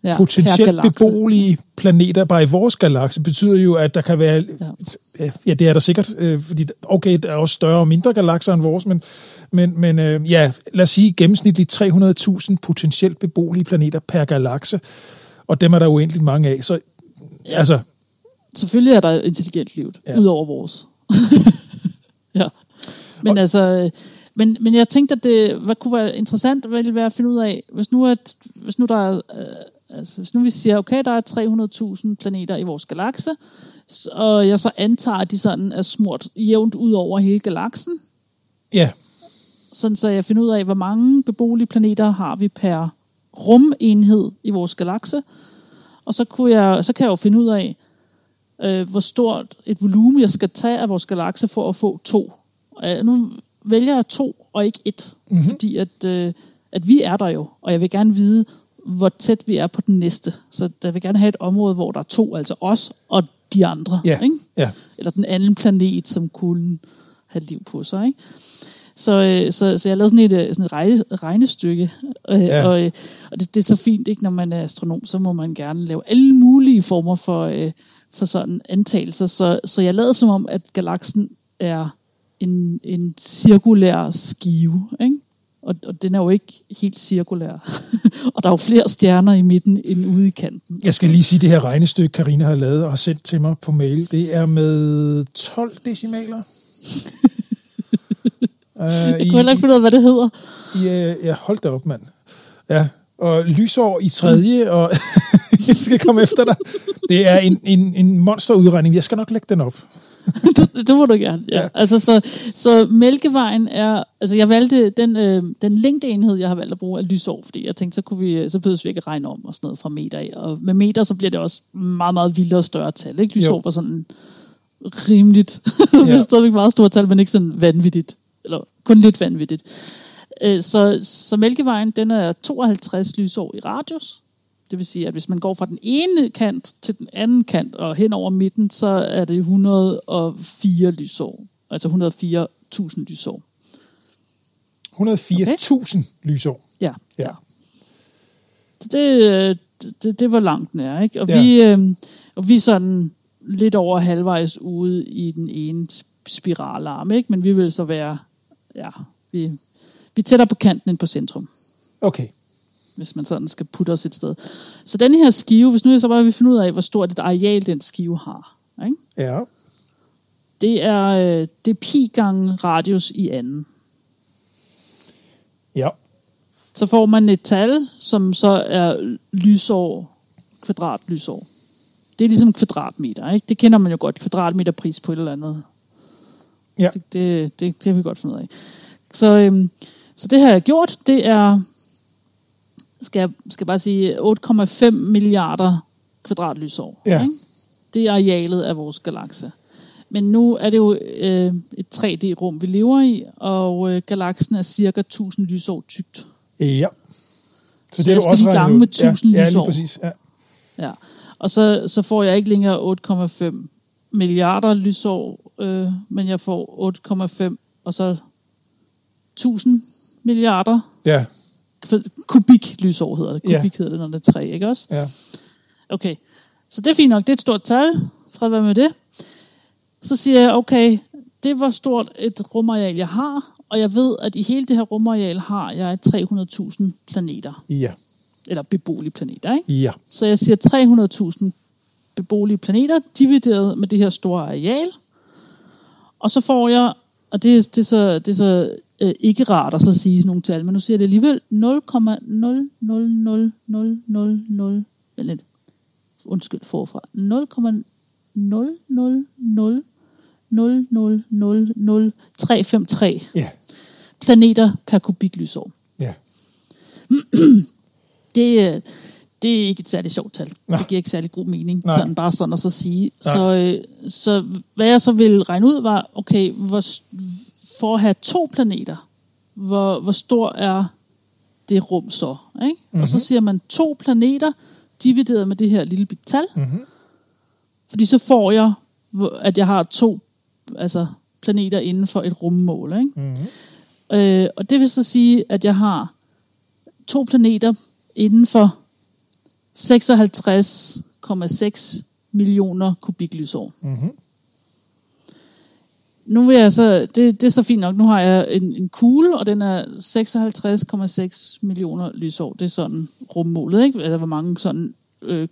ja, potentielt beboelige planeter bare i vores galakse betyder jo, at der kan være... Ja, ja det er der sikkert, øh, fordi okay, der er også større og mindre galakser end vores, men, men, men øh, ja, lad os sige gennemsnitligt 300.000 potentielt beboelige planeter per galakse, og dem er der uendeligt mange af. Så ja. altså... Selvfølgelig er der intelligent liv, ja. ud over vores. *laughs* ja. Men og, altså men, men jeg tænkte, at det hvad kunne være interessant, ville være at finde ud af, hvis nu, at, hvis nu der er, øh, altså, hvis nu vi siger, okay, der er 300.000 planeter i vores galakse, og jeg så antager, at de sådan er smurt jævnt ud over hele galaksen. Ja. Sådan så jeg finder ud af, hvor mange beboelige planeter har vi per rumenhed i vores galakse. Og så, kunne jeg, så kan jeg jo finde ud af, øh, hvor stort et volumen jeg skal tage af vores galakse for at få to. Øh, nu vælger to og ikke et, mm-hmm. fordi at, øh, at vi er der jo, og jeg vil gerne vide, hvor tæt vi er på den næste. Så jeg vil gerne have et område, hvor der er to, altså os og de andre. Yeah. Ikke? Yeah. Eller den anden planet, som kunne have liv på sig. Ikke? Så, øh, så, så jeg lavede sådan et, øh, sådan et regne, regnestykke, øh, ja. og, og det, det er så fint, ikke, når man er astronom, så må man gerne lave alle mulige former for, for sådan antagelser. Så, så jeg lavede som om, at galaksen er en, en cirkulær skive, ikke? Og, og den er jo ikke helt cirkulær. *laughs* og der er jo flere stjerner i midten end ude i kanten. Jeg skal lige sige, det her regnestykke, Karina har lavet og har sendt til mig på mail, det er med 12 decimaler. uh, *laughs* jeg kunne heller ikke finde ud af, hvad det hedder. Ja, ja hold da op, mand. Ja, og lysår i tredje, og *laughs* jeg skal komme efter dig. Det er en, en, en monsterudregning. Jeg skal nok lægge den op. *laughs* det, det må du gerne, ja. ja. Altså, så, så Mælkevejen er, altså jeg valgte den, øh, den længdeenhed, jeg har valgt at bruge, er lysår, fordi jeg tænkte, så kunne vi, så behøver vi ikke regne om og sådan noget fra meter af. Og med meter, så bliver det også meget, meget vildere og større tal, ikke? Lysår var sådan rimeligt, *laughs* ja. det er stadigvæk meget stort tal, men ikke sådan vanvittigt, eller kun lidt vanvittigt. Øh, så, så Mælkevejen, den er 52 lysår i radius, det vil sige, at hvis man går fra den ene kant til den anden kant og hen over midten, så er det 104 lysår. Altså 104.000 lysår. 104.000 okay. lysår? Ja. ja. Så det, det, det var langt nær, ikke? Og, ja. vi, øh, og vi er sådan lidt over halvvejs ude i den ene spiralarm, ikke? Men vi vil så være, ja, vi, vi er tættere på kanten end på centrum. Okay hvis man sådan skal putte os et sted. Så den her skive, hvis nu så bare vil finde ud af, hvor stort et areal den skive har. Ikke? Ja. Det er, øh, det er pi gange radius i anden. Ja. Så får man et tal, som så er lysår, kvadratlysår. Det er ligesom kvadratmeter, ikke? Det kender man jo godt, kvadratmeterpris på et eller andet. Ja. Det, det, det, det har vi godt fundet af. Så, øhm, så det har jeg gjort. Det er skal jeg skal bare sige, 8,5 milliarder kvadratlysår. Ja. Ikke? Det er arealet af vores galakse. Men nu er det jo øh, et 3D-rum, vi lever i, og øh, galaksen er cirka 1000 lysår tykt. Ja. Så, så det er jeg skal også lige gange med 1000 ja, lysår. Ja, præcis. Ja. ja. Og så, så får jeg ikke længere 8,5 milliarder lysår, øh, men jeg får 8,5 og så 1000 milliarder. Ja kubik lysår hedder det. Kubik ja. hedder det, når det er tre, ikke også? Ja. Okay, så det er fint nok. Det er et stort tal. Fred være med det. Så siger jeg, okay, det var stort et rumareal, jeg har, og jeg ved, at i hele det her rumareal har jeg 300.000 planeter. Ja. Eller beboelige planeter, ikke? Ja. Så jeg siger 300.000 beboelige planeter, divideret med det her store areal. Og så får jeg, og det, det, er, så, det er så øh, ikke rart at så sige sådan nogle tal, men nu siger det alligevel 0,0000000, lidt, undskyld forfra, 0,000000353 ja. planeter per kubiklysår. Ja. det, det er ikke et særligt sjovt tal. Nej. Det giver ikke særlig god mening, Nej. sådan bare sådan at så sige. Nej. Så, øh, så hvad jeg så ville regne ud var, okay, hvor, for at have to planeter, hvor, hvor stor er det rum så? Ikke? Mm-hmm. Og så siger man to planeter, divideret med det her lille bit tal. Mhm. Fordi så får jeg, at jeg har to altså, planeter inden for et rummål. Ikke? Mhm. Øh, og det vil så sige, at jeg har to planeter inden for 56,6 millioner kubiklysår. Mhm. Nu vil jeg så, det, det er så fint nok, nu har jeg en, en kugle, og den er 56,6 millioner lysår. Det er sådan rummålet, ikke? Altså hvor mange sådan øh,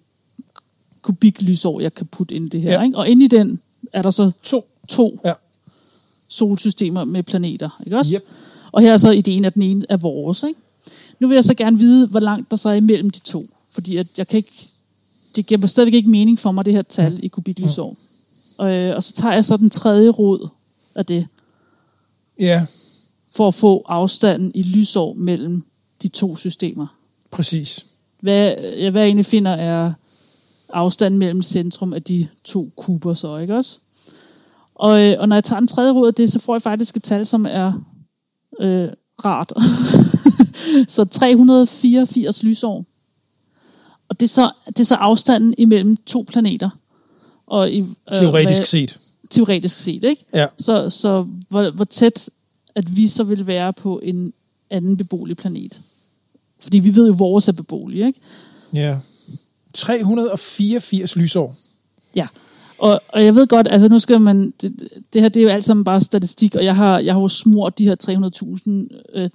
kubiklysår, jeg kan putte ind i det her. Ja. Ikke? Og inde i den er der så To. to Ja. solsystemer med planeter, ikke også? Yep. Og her er så ideen, at den ene er vores. Ikke? Nu vil jeg så gerne vide, hvor langt der så er imellem de to. Fordi at jeg kan ikke, det giver stadigvæk ikke mening for mig, det her tal i kubiklysår. Og, øh, og så tager jeg så den tredje rod af det, Ja, for at få afstanden i lysår mellem de to systemer. præcis. Hvad, ja, hvad jeg egentlig finder er afstanden mellem centrum af de to kuber så, ikke også? Og, øh, og når jeg tager en tredje rod af det, så får jeg faktisk et tal, som er øh, rart. *laughs* så 384 lysår. Og det er, så, det er så afstanden imellem to planeter. Og i, øh, Teoretisk hvad- set. Teoretisk set, ikke? Ja. Så, så hvor, hvor tæt, at vi så vil være på en anden beboelig planet. Fordi vi ved jo, vores er beboelig, ikke? Ja. 384 lysår. Ja, og, og jeg ved godt, altså nu skal man, det, det her det er jo alt sammen bare statistik, og jeg har, jeg har jo smurt de her 300.000, øh,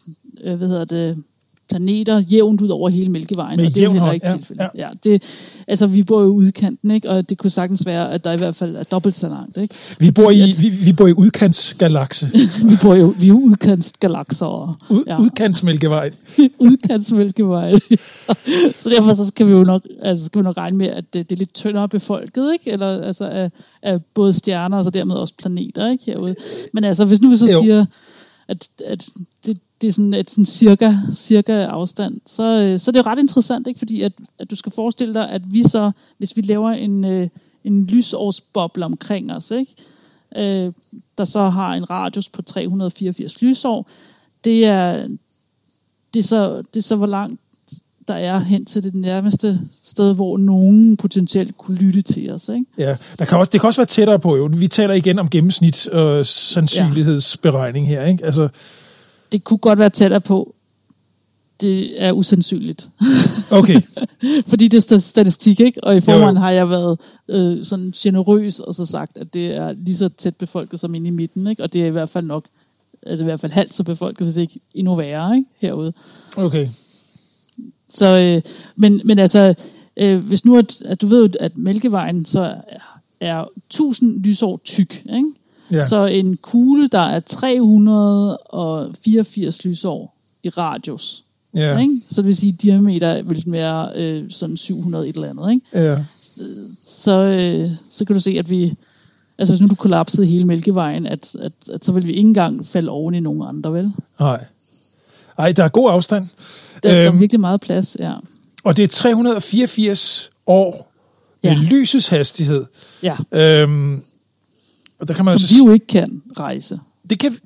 øh, hvad hedder det, planeter jævnt ud over hele Mælkevejen, Med og det er jo heller ikke ja, tilfældet. ja. Ja. det, altså vi bor jo i udkanten, ikke? og det kunne sagtens være, at der i hvert fald er dobbelt så langt. Ikke? Vi bor i, at- vi, vi bor i udkantsgalakse. *laughs* vi bor jo, vi er udkantsgalakser. Ud, ja. ja. Udkantsmælkevej. *laughs* udkantsmælkevej. *laughs* så derfor så skal vi jo nok, altså skal vi nok regne med, at det, det er lidt tyndere befolket, ikke? Eller altså af, af både stjerner og så dermed også planeter, ikke? Herude. Men altså, hvis nu vi så Jo. siger, at, at det, det er sådan et sådan cirka, cirka afstand, så, øh, så det er ret interessant, ikke? Fordi at, at du skal forestille dig, at vi så, hvis vi laver en, øh, en lysårsboble omkring os, ikke? Øh, der så har en radius på 384 lysår, det er, det er, så, det er så, hvor langt der er hen til det nærmeste sted, hvor nogen potentielt kunne lytte til os. Ikke? Ja, der kan også, det kan også være tættere på. Jo. Vi taler igen om gennemsnit og sandsynlighedsberegning her. Ikke? Altså, det kunne godt være tættere på. Det er usandsynligt. okay, *laughs* Fordi det er sta- statistik, ikke? Og i forvejen har jeg været øh, sådan generøs og så sagt, at det er lige så tæt befolket som inde i midten, ikke? Og det er i hvert fald nok, altså i hvert fald halvt så befolket, hvis ikke endnu værre, ikke? Herude. okay. Så, øh, men, men altså, øh, hvis nu, at, at du ved, at Mælkevejen så er, er 1000 lysår tyk, ikke? Ja. Så en kugle, der er 384 lysår i radius, Ja, ikke? så det vil sige, at diameter vil være øh, sådan 700 et eller andet. Ikke? ja. Så, øh, så kan du se, at vi, altså hvis nu du kollapsede hele Mælkevejen, at, at, at så vil vi ikke engang falde oven i nogen andre, vel? Nej. Ej, der er god afstand. Der, øhm, der er Øhm, virkelig meget plads, ja. Og det er 384 år med Ja. lysets hastighed. ja. Øhm, og der kan man Som altså vi jo ikke kan rejse. Det kan,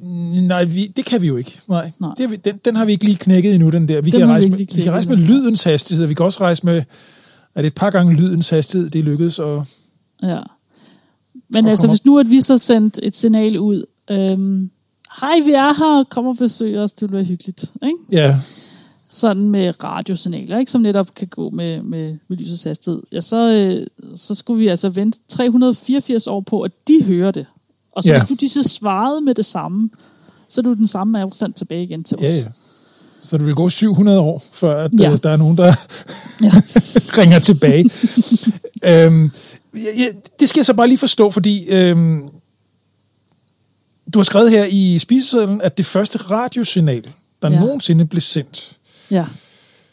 nej, vi, det kan vi jo ikke. Nej. Nej. Det vi, den, den har vi ikke lige knækket endnu, den der. Vi, Den kan vi rejse, ikke med, vi kan rejse med lydens hastighed. Vi kan også rejse med, det et par gange lydens hastighed, det lykkedes. Og, Ja. Men Og altså, kommer- hvis nu at vi så sendt et signal ud, øhm, hej, vi er her, kom og besøg os, det ville være hyggeligt. Ikke? ja, Sådan med radiosignaler, ikke? som netop kan gå med, med, med lysets hastighed. Ja, så, øh, så skulle vi altså vente 384 år på, at de hører det. Og så Ja. nu de så svarede med det samme, så er du den samme afstand tilbage igen til os. ja, ja. Så det vil gå 700 år, før at, Ja. ja. der er nogen, der Ja. *laughs* ringer tilbage. øhm, ja, ja, det skal jeg så bare lige forstå, fordi øhm, du har skrevet her i spisesedlen, at det første radiosignal, der. Ja. nogensinde blev sendt ja.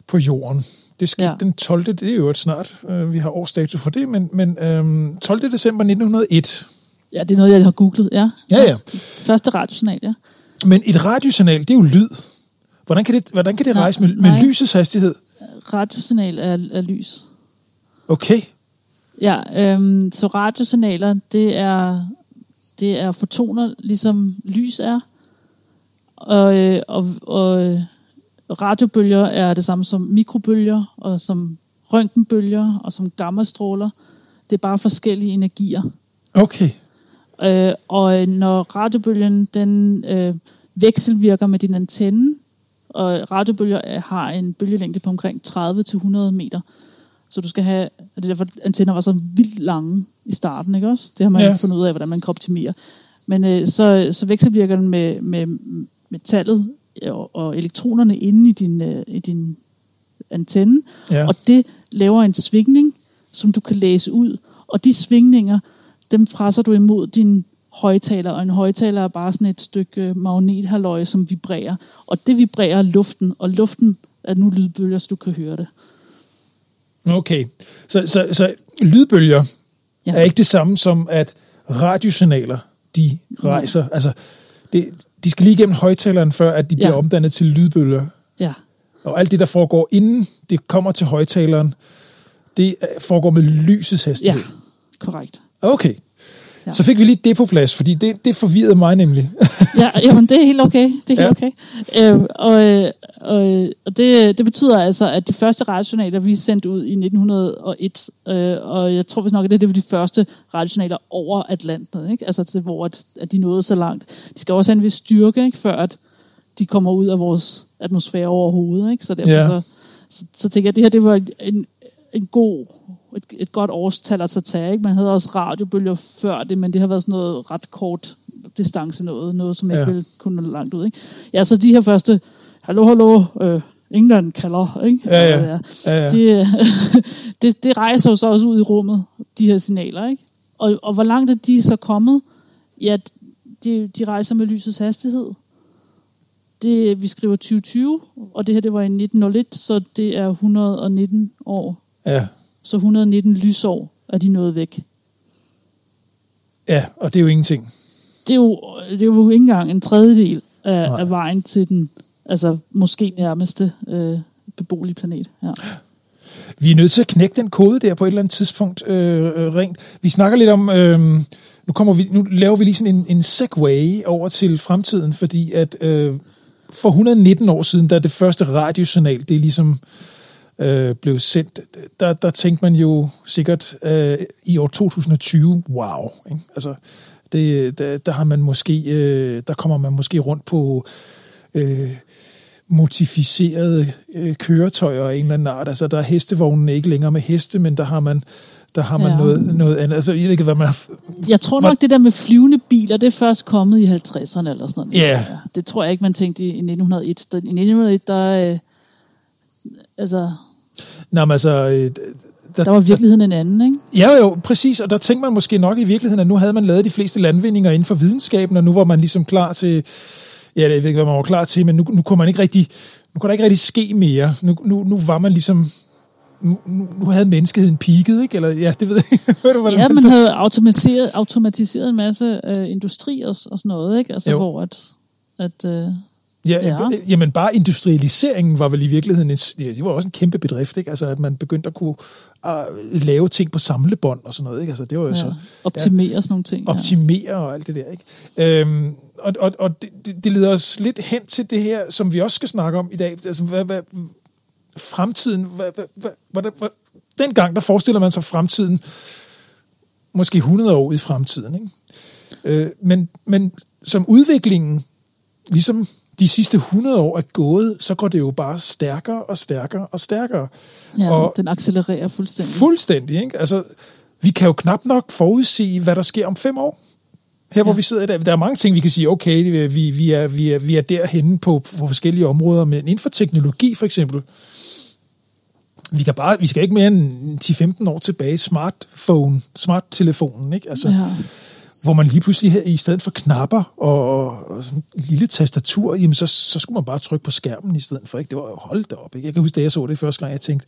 på jorden, det skete ja. Den 12. Det er jo et snart. Øh, vi har årsdato for det, men, men øhm, 12. december 1901. ja, det er noget, jeg har googlet. Ja. Ja, ja. Første radiosignal, ja. Men et radiosignal, det er jo lyd. Hvordan kan det, hvordan kan det Nej, rejse med, med nej. lysets hastighed? radiosignal er, er lys. Okay. Ja, øhm, så radiosignaler, det er, det er fotoner, ligesom lys er. Og, øh, og, og øh, radiobølger er det samme som mikrobølger, og som røntgenbølger, og som gammastråler. Det er bare forskellige energier. Okay. Øh, og når radiobølgen den øh, vekselvirker med din antenne, og radiobølger har en bølgelængde på omkring 30-100 meter, så du skal have, og det er derfor, antenner var så vildt lange i starten, ikke også? Det har man ja. fundet ud af, hvordan man kan optimere. Men øh, så, så vekselvirker den med, med metallet og, og elektronerne inde i din, øh, i din antenne, ja. og det laver en svingning, som du kan læse ud. Og de svingninger, dem presser du imod din højtaler, og en højtaler er bare sådan et stykke magnethalløje, som vibrerer. Og det vibrerer luften, og luften er nu lydbølger, så du kan høre det. Okay, så, så, så lydbølger ja. er ikke det samme som, at radiosignaler, de rejser, ja. altså det, de skal lige igennem højtaleren, før at de bliver ja. omdannet til lydbølger. Ja. Og alt det, der foregår inden det kommer til højtaleren, det foregår med lysets hastighed. Ja, korrekt. Okay. Ja. Så fik vi lige det på plads, fordi det, det forvirrede mig nemlig. ja, jamen det er helt okay. Det er helt ja. okay. Øh, og øh, og, og det, det betyder altså, at de første radiosignaler, vi sendte ud i 1901, øh, og jeg tror vist nok, at det, det var de første radiosignaler over Atlanten, ikke? altså til hvor at, at de nåede så langt. De skal også have en vis styrke, ikke? før at de kommer ud af vores atmosfære overhovedet. Ikke? Så derfor ja. så, så, så tænker jeg, at det her det var en, en god, et, et godt årstal at tage. Ikke? Man havde også radiobølger før det, men det har været sådan noget ret kort distance noget, noget som ja. ikke ville kunne nå langt ud. Ikke? Ja, så de her første, hallo, hallo, øh, England kalder, ikke? Ja, ja. ja, ja. Det, *laughs* det, det rejser jo så også ud i rummet, de her signaler, ikke? Og, og hvor langt er de så kommet? Ja, de, de rejser med lysets hastighed. Det, vi skriver 2020, og det her det var i 1901, så det er 119 år Ja. Så 119 lysår er de nået væk. Ja, og det er jo ingenting. Det er jo, det er jo ikke engang en tredjedel af, af vejen til den altså måske nærmeste øh, beboelige planet. Ja. Vi er nødt til at knække den kode der på et eller andet tidspunkt øh, øh rent. Vi snakker lidt om, øh, nu, kommer vi, nu laver vi lige sådan en, en segway over til fremtiden, fordi at øh, for 119 år siden, da det første radiosignal, det er ligesom øh, blev sendt, der, der tænkte man jo sikkert øh, i år 2020, wow. Ikke? Altså, det, der, der har man måske, øh, der kommer man måske rundt på øh, motificerede øh, køretøjer af en eller anden art. Altså, der er hestevognene ikke længere med heste, men der har man der har man ja. noget, noget andet. Altså, jeg ved ikke, hvad man har... Jeg tror nok, det der med flyvende biler, det er først kommet i 50'erne eller sådan noget. Ja. Det tror jeg ikke, man tænkte i, i 1901. I 1901, der... Øh, altså, Nå, men altså... Øh, der, der var virkeligheden en anden, ikke? Ja, jo, præcis. Og der tænkte man måske nok i virkeligheden, at nu havde man lavet de fleste landvindinger inden for videnskaben, og nu var man ligesom klar til... Ja, jeg ved ikke, hvad man var klar til, men nu, nu kunne man ikke rigtig... Nu kunne der ikke rigtig ske mere. Nu, nu, nu var man ligesom nu, nu havde menneskeheden peaked, ikke? Eller, ja, det ved jeg ikke. *laughs* ja, man havde automatiseret, automatiseret en masse øh, industri og, og sådan noget, ikke? Altså, jo. hvor at, at øh, Ja, ja. Jamen bare industrialiseringen var vel i virkeligheden, en, ja, det var også en kæmpe bedrift, ikke? Altså at man begyndte at kunne uh, lave ting på samlebånd og sådan noget, ikke? Altså det var jo ja. så... Optimere ja, sådan nogle ting. Optimere ja. og alt det der, ikke? Øhm, og og, og det, det leder os lidt hen til det her, som vi også skal snakke om i dag. Altså hvad, hvad, fremtiden, hvad, hvad, hvad, hvad, hvad, dengang der forestiller man sig fremtiden, måske 100 år i fremtiden, ikke? Øh, men, men som udviklingen ligesom de sidste 100 år er gået, så går det jo bare stærkere og stærkere og stærkere. Ja, og den accelererer fuldstændig. Fuldstændig, ikke? Altså, vi kan jo knap nok forudsige, hvad der sker om fem år. Her, hvor ja. vi sidder i dag. Der er mange ting, vi kan sige, okay, vi, vi, er, vi, er, vi er derhenne på, på forskellige områder, men inden for teknologi for eksempel, vi, kan bare, vi skal ikke mere end 10-15 år tilbage. Smartphone, smarttelefonen, ikke? Altså, ja hvor man lige pludselig i stedet for knapper og, og sådan en lille tastatur, jamen så, så skulle man bare trykke på skærmen i stedet for. Ikke? Det var holdt op. Ikke? Jeg kan huske, da jeg så det første gang, jeg tænkte,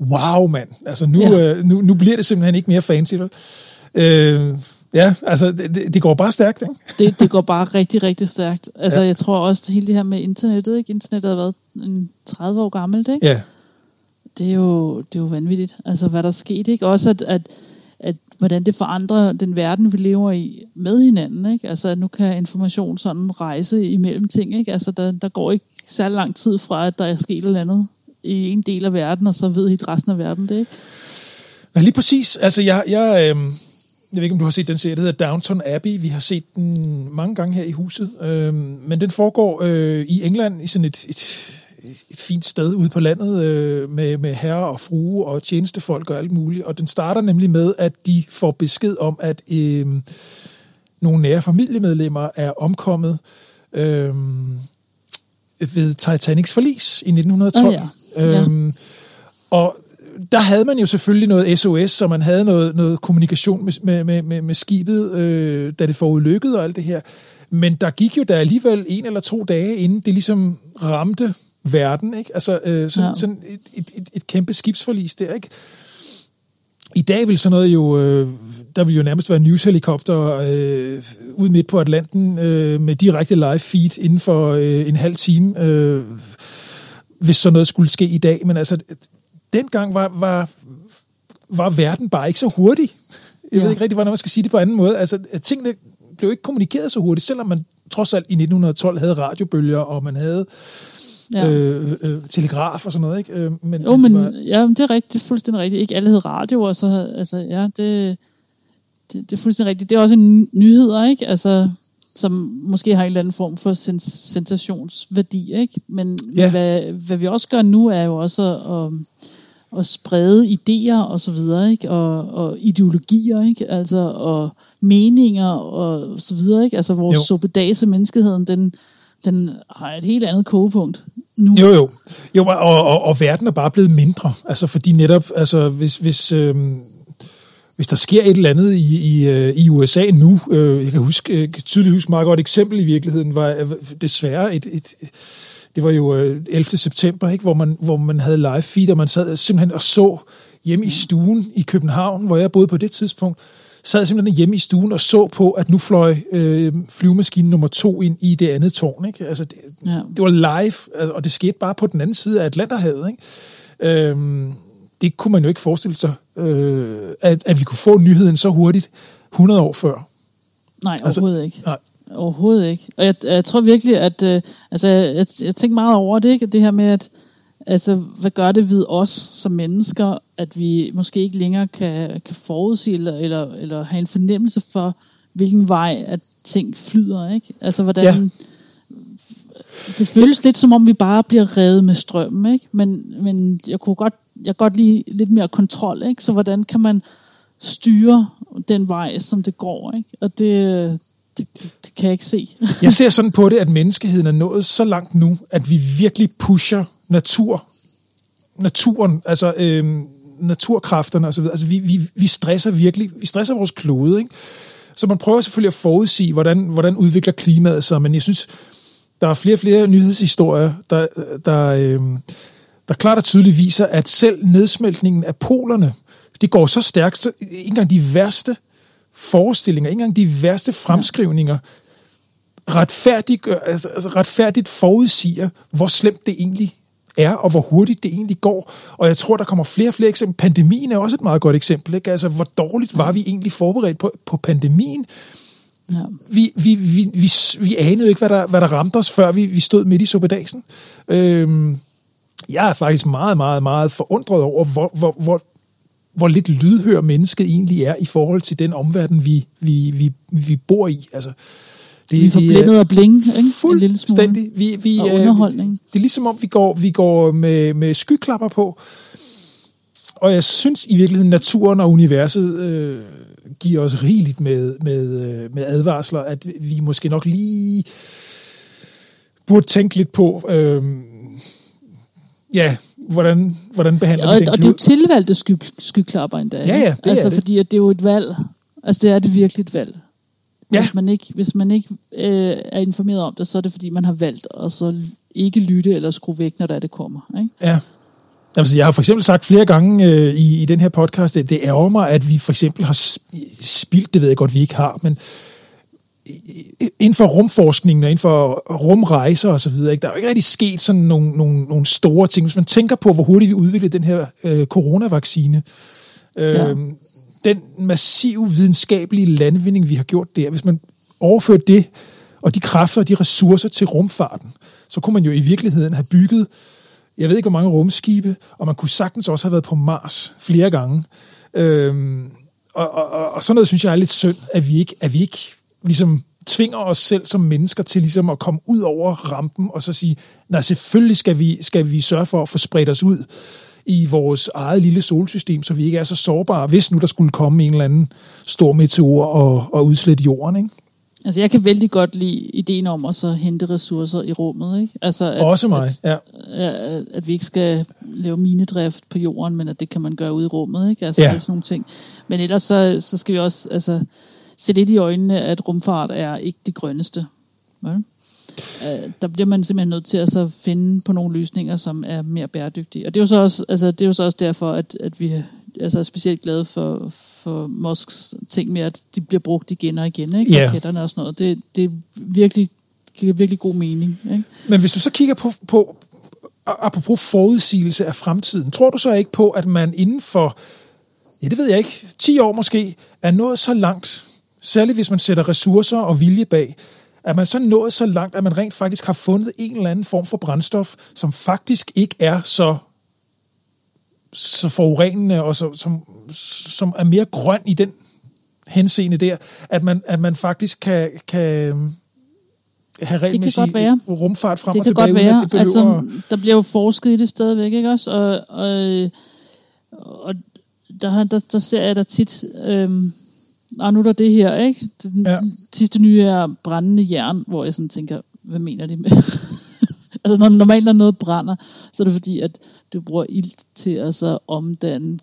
wow mand, altså nu, ja. øh, nu, nu bliver det simpelthen ikke mere fancy. Vel? Øh, ja, altså det, det går bare stærkt, ikke? Det, det går bare rigtig, rigtig stærkt. Altså ja. jeg tror også, at hele det her med internettet, ikke? Internettet har været 30 år gammelt, ikke? Ja det er jo, det er jo vanvittigt, altså hvad der er sket, ikke? Også at, at hvordan det forandrer den verden, vi lever i med hinanden, ikke? Altså at nu kan information sådan rejse imellem ting, ikke? Altså der, der går ikke særlig lang tid fra, at der er sket et eller andet i en del af verden, og så ved helt resten af verden det, ikke? Ja, lige præcis. Altså, jeg, jeg, øh, jeg ved ikke, om du har set den serie, der hedder Downton Abbey. Vi har set den mange gange her i huset. Øh, men den foregår øh, i England i sådan et, et, et fint sted ude på landet øh, med, med herrer og frue og tjenestefolk og alt muligt. Og den starter nemlig med, at de får besked om, at øh, nogle nære familiemedlemmer er omkommet øh, ved Titanics forlis i 1912. Oh, ja. Ja. Øhm, og der havde man jo selvfølgelig noget SOS, så man havde noget, noget kommunikation med, med, med, med skibet, øh, da det forulykkede og alt det her. Men der gik jo der alligevel en eller to dage, inden det ligesom ramte verden. Ikke? Altså øh, sådan, ja. sådan et, et, et, et kæmpe skibsforlis der. Ikke? I dag vil sådan noget jo, øh, der vil jo nærmest være newshelikopter øh, ud midt på Atlanten øh, med direkte live feed inden for øh, en halv time, øh, hvis sådan noget skulle ske i dag. Men altså, dengang var, var, var verden bare ikke så hurtig. Jeg ja. ved ikke rigtig, hvordan man skal sige det på anden måde. Altså, tingene blev ikke kommunikeret så hurtigt, selvom man trods alt i 1912 havde radiobølger, og man havde ja. øh, øh, telegraf og sådan noget, ikke? Øh, men, jo, men, var... ja, det er rigtigt, det er fuldstændig rigtigt. Ikke alle havde radio, og så, altså, ja, det, det, det er fuldstændig rigtigt. Det er også en nyhed, ikke? Altså, som måske har en eller anden form for sens- sensationsværdi, ikke? Men, ja. men hvad, hvad vi også gør nu, er jo også at, at sprede idéer og så videre, ikke? Og, og ideologier, ikke? Altså, og meninger og så videre, ikke? Altså, vores suppedags af menneskeheden, den, den har et helt andet kogepunkt nu. Jo, jo. jo og, og, og verden er bare blevet mindre. Altså, fordi netop, altså, hvis, hvis, øh, hvis der sker et eller andet i, i, øh, i USA nu, øh, jeg kan huske, jeg kan tydeligt huske meget godt eksempel i virkeligheden, var øh, desværre et, et det var jo 11. september, ikke, hvor, man, hvor man havde live feed, og man sad simpelthen og så hjemme i stuen i København, hvor jeg boede på det tidspunkt, sad simpelthen hjemme i stuen og så på, at nu fløj øh, flyvemaskinen nummer to ind i det andet tårn. Ikke? Altså, det, ja. det var live, altså, og det skete bare på den anden side af Atlanterhavet. Ikke? Øhm, det kunne man jo ikke forestille sig, øh, at, at vi kunne få nyheden så hurtigt 100 år før. Nej, altså, overhovedet ikke. Nej. Overhovedet ikke. Og jeg, jeg tror virkelig, at øh, altså, jeg, jeg tænker meget over det, ikke? det her med, at altså, hvad gør det ved os som mennesker, at vi måske ikke længere kan, kan forudsige eller, eller, eller have en fornemmelse for, hvilken vej at ting flyder, ikke? Altså, hvordan... Ja. Det føles lidt som om, vi bare bliver revet med strømmen, ikke? Men, men jeg kunne godt, jeg godt lide lidt mere kontrol, ikke? Så hvordan kan man styre den vej, som det går, ikke? Og det, det, det, det kan jeg ikke se. jeg ser sådan på det, at menneskeheden er nået så langt nu, at vi virkelig pusher natur, naturen, altså øh, naturkræfterne osv. Altså vi, vi, vi stresser virkelig, vi stresser vores klode, ikke? Så man prøver selvfølgelig at forudsige, hvordan, hvordan udvikler klimaet sig, men jeg synes, der er flere og flere nyhedshistorier, der, der, øh, der klart og tydeligt viser, at selv nedsmeltningen af polerne, det går så stærkt, så ikke engang de værste forestillinger, ikke engang de værste fremskrivninger, retfærdigt, altså, altså retfærdigt forudsiger, hvor slemt det egentlig er, og hvor hurtigt det egentlig går. Og jeg tror, der kommer flere og flere eksempler. Pandemien er også et meget godt eksempel. Ikke? Altså, hvor dårligt var vi egentlig forberedt på, på pandemien? Ja. Vi, vi, vi, vi, vi anede ikke, hvad der, hvad der ramte os, før vi, vi stod midt i suppedagen. Øhm, jeg er faktisk meget, meget, meget forundret over, hvor, hvor, hvor, hvor lidt lydhør mennesket egentlig er i forhold til den omverden, vi, vi, vi, vi bor i. Altså, det, vi får blændet og bling, ikke? Fuldstændig. Vi, vi, og underholdning. Det er ligesom om, vi går, vi går med, med skyklapper på. Og jeg synes i virkeligheden, naturen og universet øh, giver os rigeligt med, med, øh, med advarsler, at vi måske nok lige burde tænke lidt på, øh, ja, hvordan, hvordan behandler ja, og, vi den Og det er jo tilvalgte sky, skyklapper endda. Ja, ja, det altså, er det. fordi at det er jo et valg. Altså, det er det virkelig et valg. Ja. Hvis man ikke, hvis man ikke øh, er informeret om det, så er det fordi, man har valgt at så ikke lytte eller skrue væk, når der det kommer. Ikke? Ja. Altså, jeg har for eksempel sagt flere gange øh, i, i den her podcast, at det ærger mig, at vi for eksempel har spildt, det ved jeg godt, vi ikke har, men inden for rumforskningen og inden for rumrejser og så videre, ikke? der er jo ikke rigtig sket sådan nogle, nogle, nogle store ting. Hvis man tænker på, hvor hurtigt vi udviklede den her øh, coronavaccine, øh, ja den massive videnskabelige landvinding, vi har gjort der, hvis man overfører det og de kræfter og de ressourcer til rumfarten, så kunne man jo i virkeligheden have bygget, jeg ved ikke hvor mange rumskibe, og man kunne sagtens også have været på Mars flere gange. Øhm, og, og, og, og sådan noget synes jeg er lidt synd, at vi ikke, at vi ikke ligesom tvinger os selv som mennesker til ligesom at komme ud over rampen og så sige, nej, selvfølgelig skal vi, skal vi sørge for at få spredt os ud i vores eget lille solsystem, så vi ikke er så sårbare, hvis nu der skulle komme en eller anden stor meteor og, og udslætte jorden, ikke? Altså, jeg kan vældig godt lide ideen om at så hente ressourcer i rummet, ikke? Altså, at, Også mig, at, ja. At, at vi ikke skal lave minedrift på jorden, men at det kan man gøre ude i rummet, ikke? Altså, ja. sådan nogle ting. Men ellers så, så skal vi også, altså, se lidt i øjnene, at rumfart er ikke det grønneste. Ja? Uh, der bliver man simpelthen nødt til at så finde på nogle løsninger, som er mere bæredygtige. Og det er jo så også, altså, det er jo så også derfor, at, at vi altså, er specielt glade for, for Musks ting med, at de bliver brugt igen og igen, ikke? Yeah. raketterne og sådan noget. Det, det er virkelig, giver virkelig god mening. Ikke? Men hvis du så kigger på, på apropos forudsigelse af fremtiden, tror du så ikke på, at man inden for, ja det ved jeg ikke, 10 år måske, er nået så langt, særligt hvis man sætter ressourcer og vilje bag, at man så nået så langt, at man rent faktisk har fundet en eller anden form for brændstof, som faktisk ikke er så så forurenende og så, som, som er mere grøn i den henseende der, at man, at man faktisk kan, kan have regelmæssig rumfart frem det og tilbage. Det kan godt være. Det altså, der bliver jo forsket i det stadigvæk, ikke også? Og, og, og der, der, der ser jeg da tit, øhm, og nu er der det her, ikke? Det, ja. sidste nye er brændende jern, hvor jeg sådan tænker, hvad mener de med? *laughs* altså når normalt når noget brænder, så er det fordi, at du bruger ilt til at så omdanne,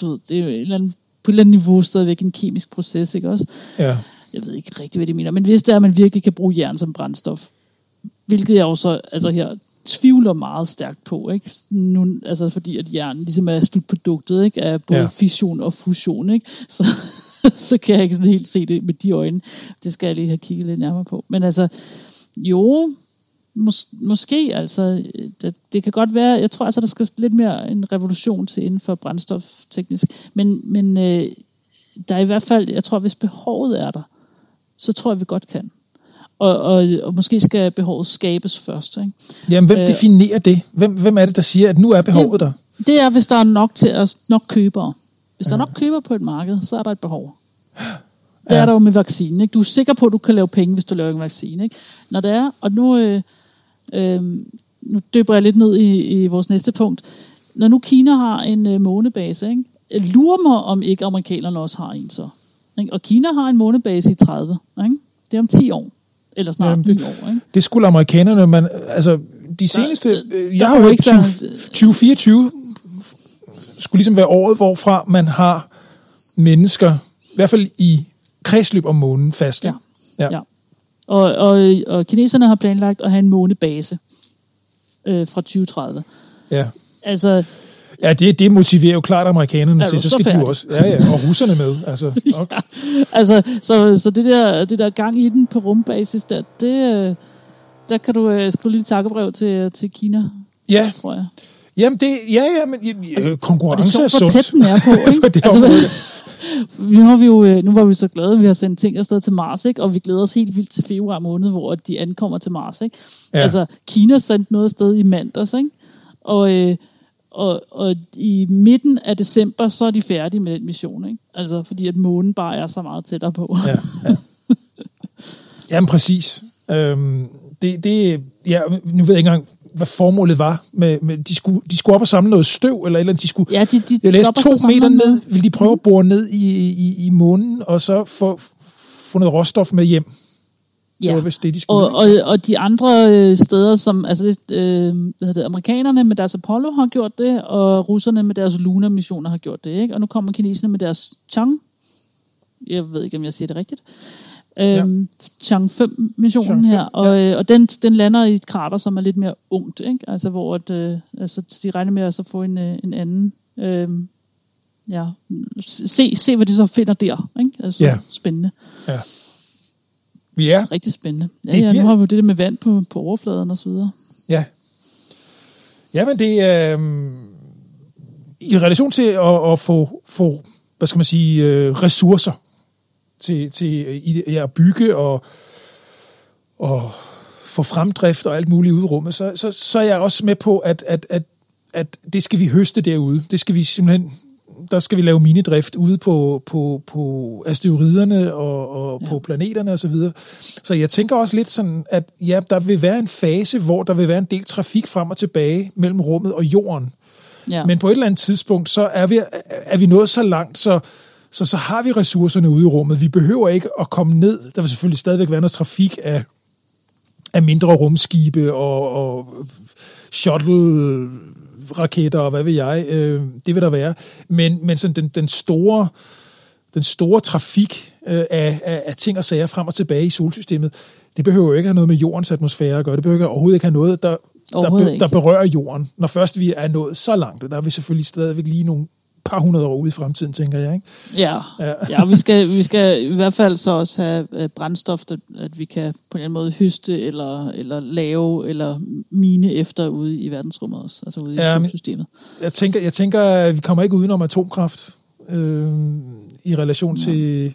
du ved, det er jo en eller anden, på et eller andet niveau stadigvæk en kemisk proces, ikke også? Ja. Jeg ved ikke rigtig, hvad de mener, men hvis det er, at man virkelig kan bruge jern som brændstof, hvilket jeg også altså her tvivler meget stærkt på, ikke? Nu, altså fordi at jern ligesom er slutproduktet ikke? af både ja. fission og fusion, ikke? Så, *laughs* så kan jeg ikke sådan helt se det med de øjne. Det skal jeg lige have kigget lidt nærmere på. Men altså, jo, mås- måske, altså, det, det kan godt være, jeg tror altså, der skal lidt mere en revolution til inden for brændstofteknisk, men, men øh, der er i hvert fald, jeg tror, hvis behovet er der, så tror jeg, vi godt kan. Og, og, og måske skal behovet skabes først. Ikke? Jamen, hvem øh, definerer det? Hvem, hvem er det, der siger, at nu er behovet det, der? Det er, hvis der er nok til at nok købere. Hvis ja. der er nok købere på et marked, så er der et behov. *gasps* Det ja. er der jo med vaccinen. Ikke? Du er sikker på, at du kan lave penge, hvis du laver en vaccine. Ikke? Når det er, og nu, øh, øh, nu døber jeg lidt ned i, i vores næste punkt. Når nu Kina har en øh, månebase, ikke? lurer mig, om ikke amerikanerne også har en så. Ikke? Og Kina har en månebase i 30. Ikke? Det er om 10 år. Eller snart Jamen, det, 9 år. Ikke? Det skulle amerikanerne, men altså de seneste... Der, der, jeg har jo ikke 2024 skulle ligesom være året, hvorfra man har mennesker, i hvert fald i kredsløb om månen fast. Ja. ja. ja. Og, og, og kineserne har planlagt at have en månebase øh, fra 2030. Ja. Altså, Ja, det, det motiverer jo klart amerikanerne til, så skal så de også. Ja, ja, og russerne med. Altså, okay. *laughs* ja, altså så, så det, der, det der gang i den på rumbasis, der, det, øh, der kan du uh, skrive lige et takkebrev til, til Kina, ja. tror jeg. Jamen, det, ja, ja, men ja, konkurrence og det er tæt den er på, *laughs* ikke? det altså, nu, har vi jo, øh, nu var vi så glade, at vi har sendt ting afsted til Mars, ikke? og vi glæder os helt vildt til februar måned, hvor de ankommer til Mars. Ikke? Ja. Altså, Kina sendte noget afsted i mandags, ikke? Og, øh, og, og i midten af december, så er de færdige med den mission. Ikke? Altså, fordi at månen bare er så meget tættere på. Ja, ja. *laughs* Jamen, præcis. Øhm, det, det, ja, nu ved jeg ikke engang, hvad formålet var. Med, med, de, skulle, de skulle op og samle noget støv, eller eller de skulle... Ja, de, de, jeg læste to meter ned, ville de prøve at bore ned i, i, i månen, og så få, få noget råstof med hjem. Ja, det var det, de. Og, og, og de andre øh, steder, som altså øh, hvad det, amerikanerne med deres Apollo har gjort det, og russerne med deres Luna-missioner har gjort det, ikke? Og nu kommer kineserne med deres Chang. Jeg ved ikke, om jeg siger det rigtigt øhm, ja. Chang 5 missionen her, og, ja. Øh, og den, den lander i et krater, som er lidt mere ungt, ikke? Altså hvor at, øh, altså, de regner med at så få en, øh, en anden, øh, ja, se, se hvad de så finder der, ikke? Altså ja. spændende. Ja. Ja, Rigtig spændende. Ja, Det ja, bliver- nu har vi jo det der med vand på, på overfladen og så videre. ja. Ja, men det er... Øh, I relation til at, at få, få, hvad skal man sige, øh, ressourcer til, til ja, at bygge og, og få fremdrift og alt muligt ude i rummet, så, så, så er jeg også med på, at, at, at, at det skal vi høste derude. Det skal vi simpelthen der skal vi lave minedrift ude på, på, på asteroiderne og, og Ja. på planeterne osv. Så, videre. så jeg tænker også lidt sådan, at ja, der vil være en fase, hvor der vil være en del trafik frem og tilbage mellem rummet og jorden. Ja. Men på et eller andet tidspunkt, så er vi, er vi nået så langt, så, så, så har vi ressourcerne ude i rummet. Vi behøver ikke at komme ned. Der vil selvfølgelig stadigvæk være noget trafik af, af mindre rumskibe og, og shuttle-raketter og hvad ved jeg. Øh, det vil der være. Men, men sådan den, den store den store trafik øh, af, af, af ting og sager frem og tilbage i solsystemet, det behøver jo ikke have noget med jordens atmosfære at gøre. Det behøver ikke, overhovedet ikke have noget, der, der, be, der berører jorden. Når først vi er nået så langt, der er vi selvfølgelig stadigvæk lige nogle par hundrede år ude i fremtiden, tænker jeg. Ikke? Ja, Ja. ja vi, skal, vi skal i hvert fald så også have øh, brændstof, at, at vi kan på en eller anden måde høste eller, eller lave eller mine efter ude i verdensrummet også, altså ude i Ja, men- solsystemet. Jeg tænker, jeg tænker, at vi kommer ikke udenom atomkraft øh, i relation til,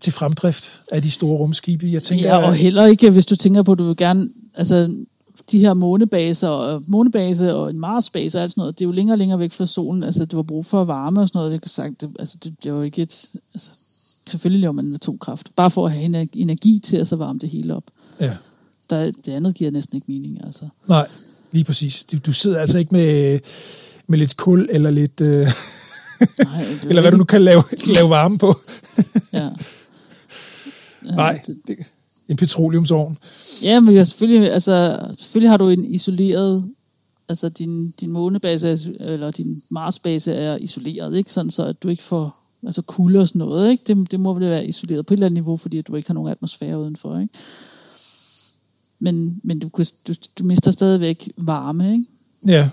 til fremdrift af de store rumskibe. Jeg tænker, Ja, og heller ikke, hvis du tænker på, at du vil gerne, altså de her månebaser, og månebase og en Marsbase og alt sådan noget, det er jo længere og længere væk fra solen. Altså, det var brug for varme og sådan noget. Det kan sagt, det, altså, det, det var jo ikke et, altså, selvfølgelig laver man atomkraft. Bare for at have ener- energi til at så varme det hele op. ja, Der, det andet giver næsten ikke mening, altså. nej, lige præcis. Du, du sidder altså ikke med, med lidt kul eller lidt... Øh, Nej, er *laughs* eller hvad du nu kan lave, lave varme på. Ja. *laughs* Ja, Nej, det, en petroleumsovn. Ja, men ja, selvfølgelig, altså, selvfølgelig har du en isoleret, altså din, din månebase, er- eller din Marsbase er isoleret, ikke? Sådan så, at du ikke får altså kulde og sådan noget, ikke? Det, det må vel være isoleret på et eller andet niveau, fordi du ikke har nogen atmosfære udenfor, ikke? Men, men du, du, du mister stadigvæk varme, ikke? Ja.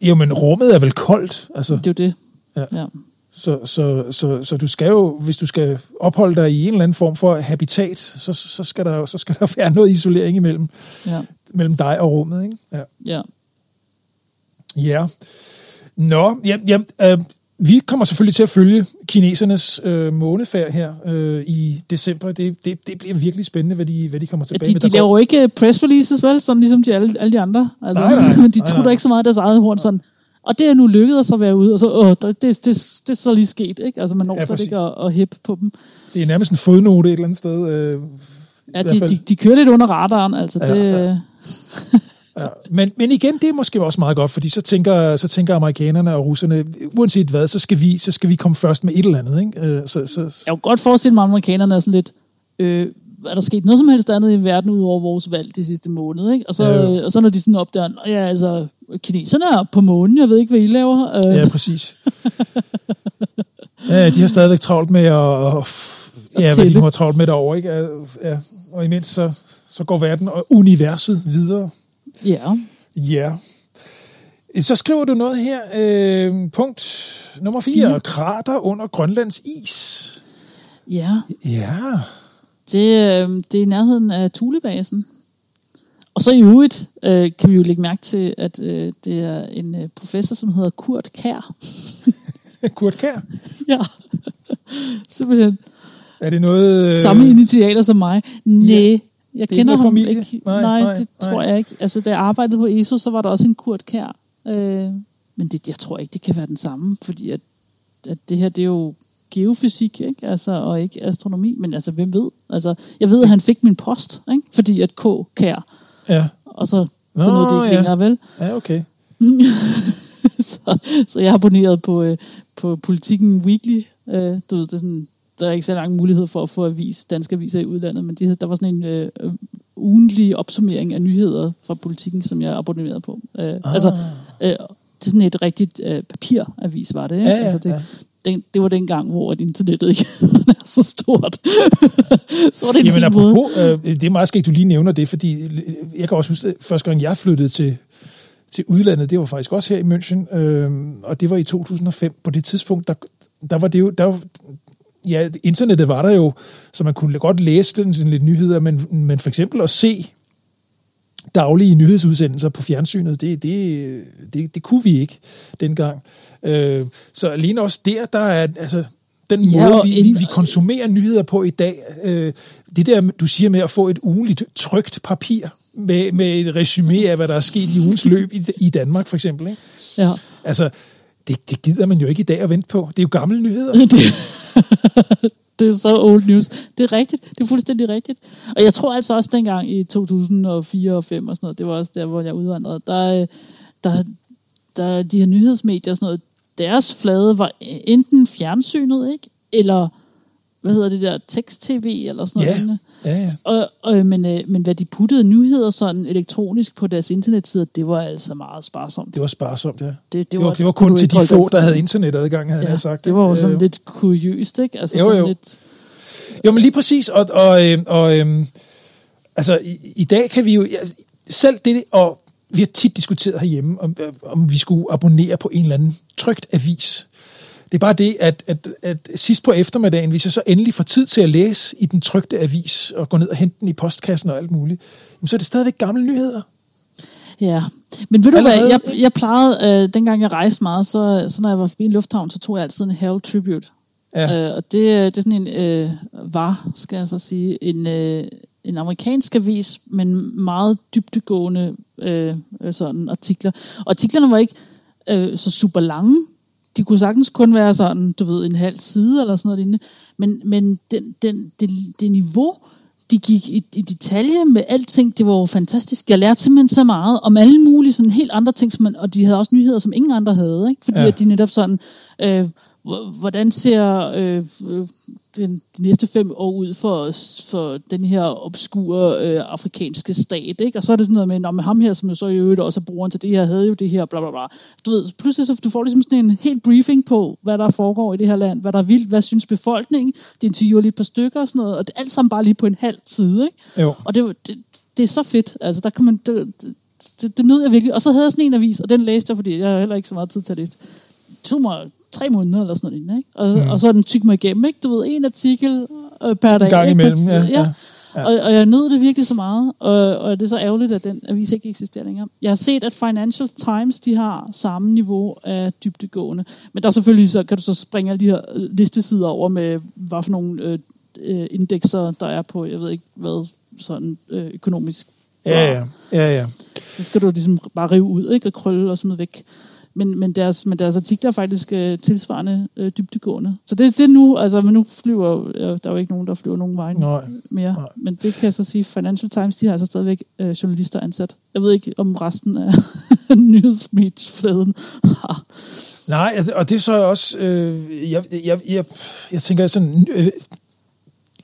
Jo, men rummet er vel koldt. Altså, Det er jo det. Ja. ja. Så, så, så, så du skal jo, hvis du skal opholde dig i en eller anden form for habitat, så, så, skal, der, så skal der være noget isolering imellem ja. mellem dig og rummet. Ikke? Ja. ja. Ja. Nå, ja, ja, øh, vi kommer selvfølgelig til at følge kinesernes øh, månefærd her øh, i december. Det, det, det bliver virkelig spændende, hvad de, hvad de kommer Ja, tilbage de, med. de laver jo ikke press releases, vel? Sådan ligesom de, alle, alle de andre. Altså, Nej, nej. *laughs* de Nej, trutter nej. ikke så meget af deres eget horn sådan. Og det er nu lykkedes at være ude, og så, åh, det, det, det, det er så lige sket, ikke? Altså, man når Ja, slet ikke at, at hæppe på dem. det er nærmest en fodnote et eller andet sted. Øh, Ja, de, de, de kører lidt under radaren, altså. Ja, det, ja. *laughs* Ja, men, men igen, det er måske også meget godt, fordi så tænker, så tænker amerikanerne og russerne, uanset hvad, så skal vi, så skal vi komme først med et eller andet. Ikke? Øh, Så, så, Jeg kunne godt forestille mig, at amerikanerne er sådan lidt... Øh, er der sket noget som helst andet i verden ud over vores valg de sidste måned, ikke? Og så, øh, og så når de sådan opdager, "Nå ja, altså, kineserne er på månen, jeg ved ikke, hvad I laver. Øh, ja, præcis. ja, de har stadigvæk travlt med at, og, ja, hvad de har travlt med derovre. Ikke? Ja, og imens så, så går verden og universet videre. ja. Ja. Så skriver du noget her. Øh, punkt nummer 4. Fire. Krater under Grønlands is. Ja, Ja. det, øh, det er i nærheden af Thulebasen. Og så i øvrigt øh, kan vi jo lægge mærke til, at øh, det er en øh, professor, som hedder Kurt Kær. *laughs* Kurt Kær. *laughs* ja, simpelthen. Er det noget... Øh, Samme initialer som mig. Nej, jeg ikke kender ham familie? ikke. Nej, Nej, nej, det nej. tror jeg ikke. Altså, da jeg arbejdede på ESO, så var der også en Kurt Kær. Øh, men det, jeg tror ikke, det kan være den samme, fordi at, at det her, det er jo geofysik, ikke? Altså, og ikke astronomi. Men altså, hvem ved? Altså, jeg ved, at han fik min post, ikke? fordi at K. Kær, Ja. og så, Nå, så nåede det ikke ja. længere, vel? ja, okay. *laughs* så, så jeg abonneret på, øh, på Politiken Weekly. Øh, du ved, det er sådan, der er ikke så lang mulighed for at få avis, danske aviser i udlandet, men de, der var sådan en øh, øh, ugentlig opsummering af nyheder fra Politiken, som jeg abonnerede på. Øh, ah. Altså, øh, det er sådan et rigtigt øh, papiravis var det. Ikke? Ja, ja, altså, det, ja. den, det var den gang, hvor internettet ikke *laughs* er så stort. *laughs* så var det en Jamen fin måde. apropos, øh, det er meget skægt, du lige nævner det, fordi jeg kan også huske, at første gang jeg flyttede til, til udlandet, det var faktisk også her i München, øh, og det var i 2005. På det tidspunkt, der, der var det jo, der, var- ja, internettet var der jo, så man kunne godt læse den, sådan lidt nyheder, men, men for eksempel at se daglige nyhedsudsendelser på fjernsynet, det, det, det, det kunne vi ikke dengang. Øh, så alene også der, der er, altså, den måde, vi, en- vi konsumerer nyheder på i dag, øh, det der, du siger med at få et ugenligt trygt papir med, med et resume af, hvad der er sket i ugens løb i, i Danmark, for eksempel. Ikke? Ja. Altså, det, det gider man jo ikke i dag at vente på. Det er jo gamle nyheder. *laughs* det, det er så old news. Det er rigtigt. Det er fuldstændig rigtigt. Og jeg tror altså også dengang i 2004 og 5 og sådan noget, det var også der, hvor jeg udvandrede, der, der, der de her nyhedsmedier og sådan noget, deres flade var enten fjernsynet, ikke? Eller, hvad hedder det der, tekst-tv eller sådan noget. Ja. Ja. Og, og, men, øh, men hvad de puttede nyheder sådan elektronisk på deres internetsider, det var altså meget sparsomt. Det var sparsomt, ja. Det, det, det, var, det var kun til de få, der havde internetadgang, havde Ja, jeg sagt. det var jo sådan Øh, lidt kuriøst, ikke? Altså Jo, sådan jo. lidt... Jo, men lige præcis. Og, og, øh, og øh, altså, i, i dag kan vi jo... Selv det, og vi har tit diskuteret herhjemme, om, om vi skulle abonnere på en eller anden trygt avis. Det er bare det, at, at, at sidst på eftermiddagen, hvis jeg så endelig får tid til at læse i den trygte avis, og gå ned og hente den i postkassen og alt muligt, så er det stadigvæk gamle nyheder. Ja, men ved du hvad, jeg, jeg plejede, øh, dengang jeg rejste meget, så, så når jeg var forbi en lufthavn, så tog jeg altid en Herald Tribute. Ja. Øh, og det, det er sådan en, øh, var, skal jeg så sige, en, øh, en amerikansk avis, men meget dybtegående øh, øh, sådan artikler. Og artiklerne var ikke øh, så super lange. De kunne sagtens kun være sådan, du ved, en halv side eller sådan noget lignende. Men, men den, den, det, det niveau, de gik i, i detalje med alting, det var jo fantastisk. Jeg lærte simpelthen så meget om alle mulige sådan helt andre ting, som man, og de havde også nyheder, som ingen andre havde, ikke? fordi Ja. at de netop sådan, øh, hvordan ser øh, den, de næste fem år ud for, for den her obskure øh, afrikanske stat, ikke? og så er det sådan noget med, Nå, med ham her, som jo så i øvrigt også er brugeren til det her, havde jo det her, bla bla bla. Du ved, pludselig så du får ligesom sådan en helt briefing på, hvad der foregår i det her land, hvad der er vildt, hvad synes befolkningen, det interviewer lige et par stykker og sådan noget, og det er alt sammen bare lige på en halv side, ikke? Jo. Og det, det, det er så fedt. Altså, der kan man, det, det, det nød jeg virkelig. Og så havde jeg sådan en avis, og den læste jeg, fordi jeg har heller ikke så meget tid til at læse. Det tog mig tre måneder eller sådan noget, ikke? Og, mm. og så er den tyk mig igennem, ikke? Du ved, en artikel øh, per dag. gang ikke? imellem, Men- ja, ja. ja. Og, og jeg nød det virkelig så meget, og, og det er så ærgerligt, at den avis ikke eksisterer længere. Jeg har set, at Financial Times, de har samme niveau af dybdegående. Men der er selvfølgelig, så kan du så springe alle de her øh, listesider over med, hvad for nogle øh, øh, indekser, der er på, jeg ved ikke hvad, sådan øh, økonomisk. Ja, ja, ja, ja. Det skal du ligesom bare rive ud, ikke? Og krølle og smide væk. Men, men, deres, men deres artikler er faktisk øh, tilsvarende øh, dybdegående. Så det, det nu, altså men nu flyver, øh, der er jo ikke nogen, der flyver nogen vej mere. Nej. Men det kan jeg så sige, Financial Times, de har altså stadigvæk øh, journalister ansat. Jeg ved ikke om resten af *laughs* nyhedsmediefladen har. Nej, altså, og det er så også, øh, jeg, jeg, jeg, jeg tænker sådan, øh,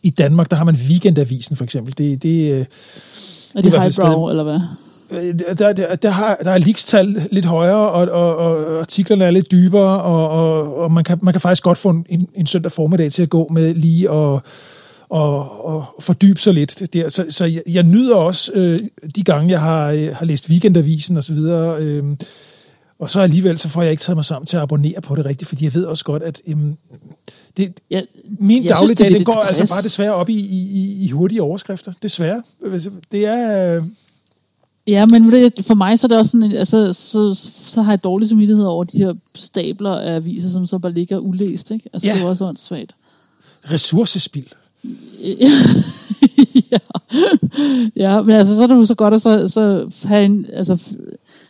i Danmark, der har man weekendavisen for eksempel. Det, det, øh, Er det fald highbrow, eller hvad? Øh, der, der, der, har, der er leakstal lidt højere, og, og, og artiklerne er lidt dybere, og, og, og man, kan, man kan faktisk godt få en, en, søndag formiddag til at gå med lige og, og, og fordybe sig lidt der. Så, så jeg, jeg nyder også øh, de gange, jeg har, øh, har læst weekendavisen og så videre, øh, og så alligevel, så får jeg ikke taget mig sammen til at abonnere på det rigtigt, fordi jeg ved også godt, at øhm, det, Ja, min jeg synes, det dagligdag, er den lidt går altså stress. bare desværre op i, i, i, i hurtige overskrifter. Desværre. Det er... Øh, Ja, men for mig så er det også sådan, altså, så, så har jeg dårlig samvittighed over de her stabler af aviser, som så bare ligger ulæst. Ikke? Altså, Ja. det er også åndssvagt. ressourcespild. *laughs* ja. ja, men altså, så er det jo så godt at så, så have en, altså,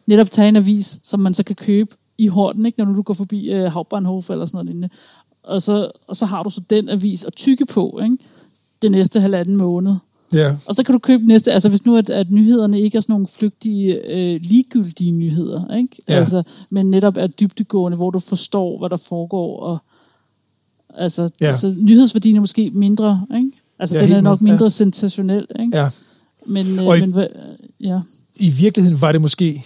netop tage en avis, som man så kan købe i Horten, ikke? når nu du går forbi øh, Hauptbahnhof eller sådan noget lignende. Og så, og så har du så den avis at tykke på, ikke? det næste halvanden måned. Ja. Og så kan du købe næste, altså hvis nu at, at nyhederne ikke er sådan nogle flygtige, øh, ligegyldige nyheder, ikke? Ja. Altså, men netop er dybdegående, hvor du forstår, hvad der foregår, og altså, Ja. altså nyhedsværdien er måske mindre, ikke? Altså Ja, den er nok med- ja. mindre sensationel, ikke? ja. Men, Og i- øh, men ja. I virkeligheden var det måske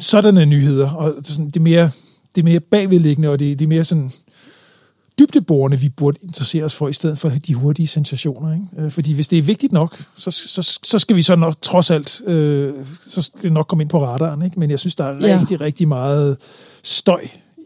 sådanne nyheder, og det sådan, det er mere, det er mere bagvedliggende, og det, det er mere sådan dybdeborende, vi burde interessere os for, i stedet for de hurtige sensationer. Ikke? Øh, Fordi hvis det er vigtigt nok, så, så, så skal vi så nok, trods alt, øh, så skal det nok komme ind på radaren. Ikke? Men jeg synes, der er Ja. rigtig, rigtig meget støj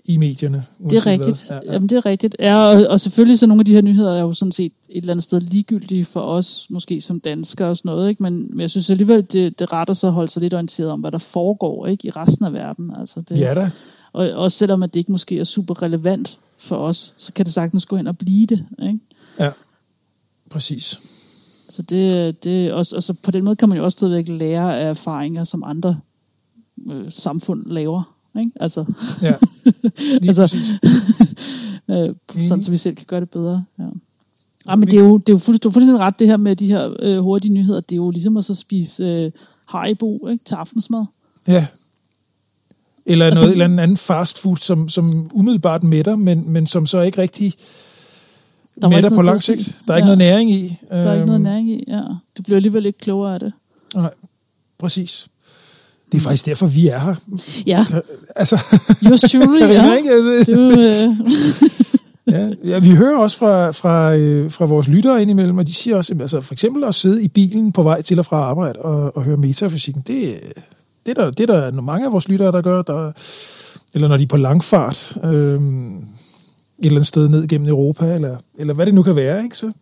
i medierne. Det er rigtigt. Ja, ja. Jamen, det er rigtigt. Ja, og, og selvfølgelig så nogle af de her nyheder er jo sådan set et eller andet sted ligegyldige for os, måske som danskere og sådan noget, ikke? Men, men jeg synes alligevel, det, det retter sig at holde sig lidt orienteret om, hvad der foregår ikke? i resten af verden. Altså det, ja da. Og også selvom at det ikke måske er super relevant for os, så kan det sagtens gå hen og blive det. Ikke? Ja, præcis. Så det, det også, altså på den måde kan man jo også stadigvæk lære af erfaringer, som andre øh, samfund laver. Ikke? Altså, ja, *laughs* altså *laughs* øh, sådan så vi selv kan gøre det bedre. Ja. Ja, men det er jo, det er jo fuldstændig, fuldstændig ret, det her med de her øh, hurtige nyheder. Det er jo ligesom at så spise øh, Haribo ikke, til aftensmad. Ja. Eller altså, noget eller anden fast food, som, som umiddelbart mætter, men, men som så ikke rigtig der mætter på lang sigt. Der er ja. ikke noget næring i. Der er ikke noget øhm. næring i, ja. Du bliver alligevel ikke klogere af det. Nej, præcis. Det er faktisk derfor, vi er her. Ja. Altså, Just truly, *laughs* ja. Ikke? Du, øh. *laughs* ja, ja, vi hører også fra, fra, øh, fra vores lyttere indimellem, og de siger også, altså for eksempel at sidde i bilen på vej til og fra arbejde og, og høre metafysikken, det, det, er der, det er der mange af vores lyttere, der gør, der, eller når de er på langfart, øh, et eller andet sted ned gennem Europa, eller, eller hvad det nu kan være, ikke? Så,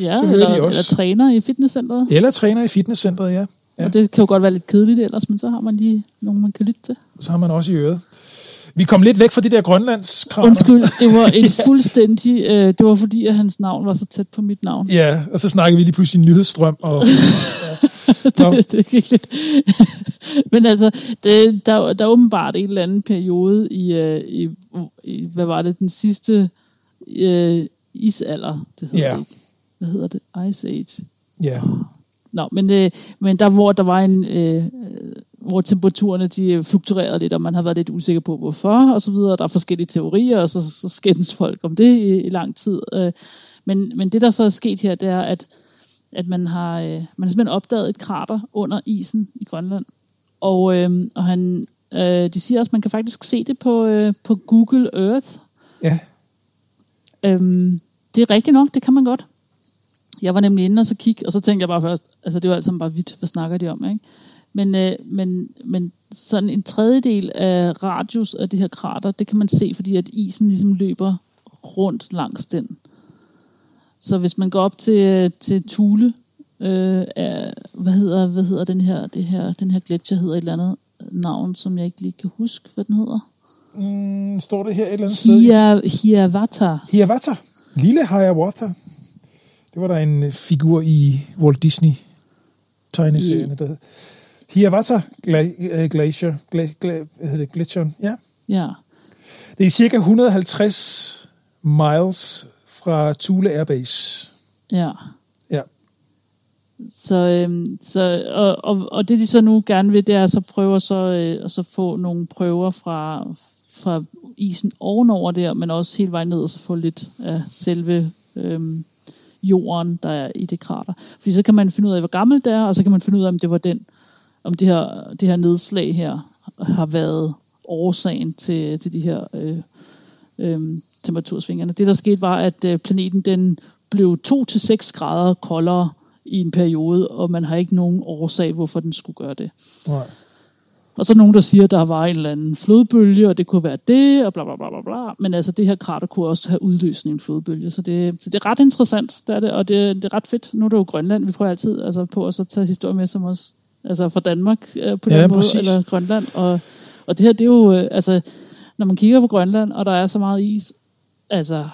ja, så eller, de også. eller træner i fitnesscenteret. Eller træner i fitnesscenteret, ja. ja. Og det kan jo godt være lidt kedeligt ellers, men så har man lige nogen, man kan lytte til. Så har man også i øret. Vi kom lidt væk fra det der Grønlands Undskyld, *laughs* det var en fuldstændig... Øh, det var fordi, at hans navn var så tæt på mit navn. Ja, og så snakkede vi lige pludselig nyhedsstrøm. Og, *laughs* ja. det, det gik lidt. *laughs* Men altså, det, der, der er åbenbart en eller anden periode i, øh, i, i hvad var det, den sidste øh, isalder, det hedder yeah. det ikke. Hvad hedder det? Ice Age. Ja. Yeah. Nå, men, øh, men der hvor der var en, øh, hvor temperaturerne de fluktuerede lidt, og man har været lidt usikker på hvorfor, og så videre. Der er forskellige teorier, og så, så skændes folk om det i, i lang tid. Øh, men, men det, der så er sket her, det er, at, at man har, øh, man har simpelthen opdaget et krater under isen i Grønland. Og, øh, og han, øh, de siger også, at man kan faktisk se det på, øh, på Google Earth. Ja. Øhm, det er rigtigt nok, det kan man godt. Jeg var nemlig inde og så kigge, og så tænkte jeg bare først, altså det var altså bare vidt, hvad snakker de om, ikke? Men, øh, men, men sådan en tredjedel af radius af det her krater, det kan man se, fordi at isen ligesom løber rundt langs den. Så hvis man går op til, til Thule, øh, er, hvad, hedder, hvad hedder den her, det her, den her gletsjer hedder et eller andet navn, som jeg ikke lige kan huske, hvad den hedder. Mm, står det her et eller andet sted? Hiawatha. Hiawatha. Lille Hiawatha. Det var der en figur i Walt Disney tegneserien, der hed. Hiawatha øh, Glacier, gla, gla, hedder det, Glacier, ja. Ja. Det er cirka 150 miles fra Thule Airbase. Ja. Så, øh, så og, og, og det de så nu gerne vil, det er så prøve så, øh, at så få nogle prøver fra, fra isen ovenover der, men også hele vejen ned og så få lidt af selve øh, jorden, der er i det krater. Fordi så kan man finde ud af, hvor gammel det er, og så kan man finde ud af, om det var den, om det her, det her nedslag her har været årsagen til, til de her øh, øh, temperatursvingerne. Det der skete var, at øh, planeten den blev 2-6 grader koldere i en periode, og man har ikke nogen årsag, hvorfor den skulle gøre det. Nej. Og så er nogen, der siger, at der var en eller anden flodbølge, og det kunne være det, og bla bla bla bla bla. Men altså, det her krater kunne også have udløst en flodbølge, så det, så det er ret interessant, det er det, og det, det er ret fedt. Nu er det jo Grønland, vi prøver altid altså, på at så tage historie med som os, altså fra Danmark øh, på den ja, måde, præcis. eller Grønland. Og, og det her, det er jo, øh, altså, når man kigger på Grønland, og der er så meget is, altså,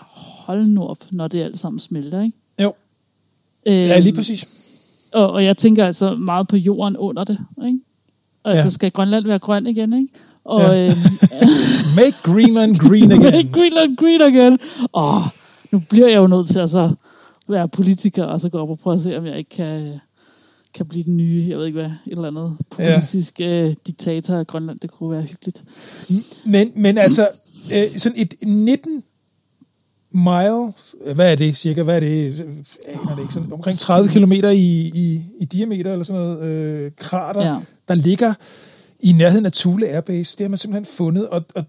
hold nu op, når det alt sammen smelter, ikke? Jo. Øhm, ja, lige præcis. Og, og jeg tænker altså meget på jorden under det, ikke? Altså, ja. skal Grønland være grøn igen, ikke? Og, ja. øhm, *laughs* Make Greenland green *laughs* again. Make Greenland green again. Åh, nu bliver jeg jo nødt til at så være politiker, og så gå op og prøve at se, om jeg ikke kan, kan blive den nye, jeg ved ikke hvad, et eller andet politisk ja. øh, diktator af Grønland. Det kunne være hyggeligt. Men, men altså, øh, sådan et 19 mile, hvad er det cirka, hvad er det, aner det ikke, sådan omkring 30 km i, i, i diameter eller sådan noget, øh, krater, ja. der ligger i nærheden af Thule Airbase. Det har man simpelthen fundet, og, og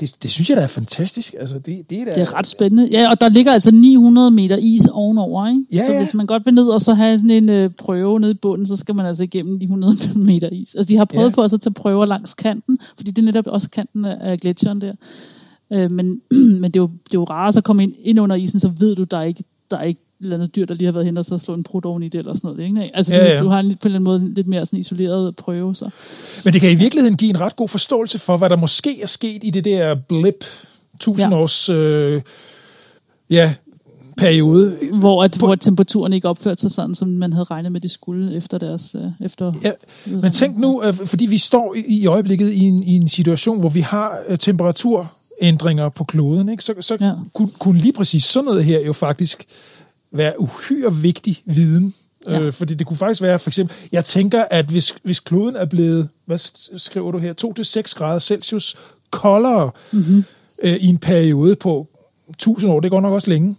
det, det synes jeg da er fantastisk. Altså, det, det, er da, Det er ret spændende. Ja, og der ligger altså 900 meter is ovenover, ikke? Ja, så ja. hvis man godt vil ned og så have sådan en øh, prøve nede i bunden, så skal man altså igennem de 100 *laughs* meter is. Altså de har prøvet Ja. på at så tage prøver langs kanten, fordi det er netop også kanten af af gletsjeren der. Øh, men *clears throat* men det, er jo, det er jo rart at komme ind, ind under isen, så ved du, der er ikke, der er ikke eller andet dyr, der lige har været hen og så slå en prut oven i det eller sådan noget. Ikke? Altså Ja, du, ja. du har en, på en eller anden måde lidt mere sådan isoleret prøve. Så. Men det kan i virkeligheden give en ret god forståelse for, hvad der måske er sket i det der blip, tusind Ja. års øh, ja, periode. Hvor, at, hvor temperaturen ikke opførte sig sådan, som man havde regnet med, det skulle efter deres... Øh, efter Ja, men tænk nu, øh, fordi vi står i, i øjeblikket i en, i en situation, hvor vi har øh, temperaturændringer på kloden, ikke? så, så ja. Kunne, kunne lige præcis sådan noget her jo faktisk være uhyre vigtig viden. Ja. Ja. Øh, fordi det kunne faktisk være, for eksempel, jeg tænker, at hvis, hvis kloden er blevet, hvad skriver du her, 2-6 grader Celsius koldere mm-hmm. øh, i en periode på 1000 år, det går nok også længe,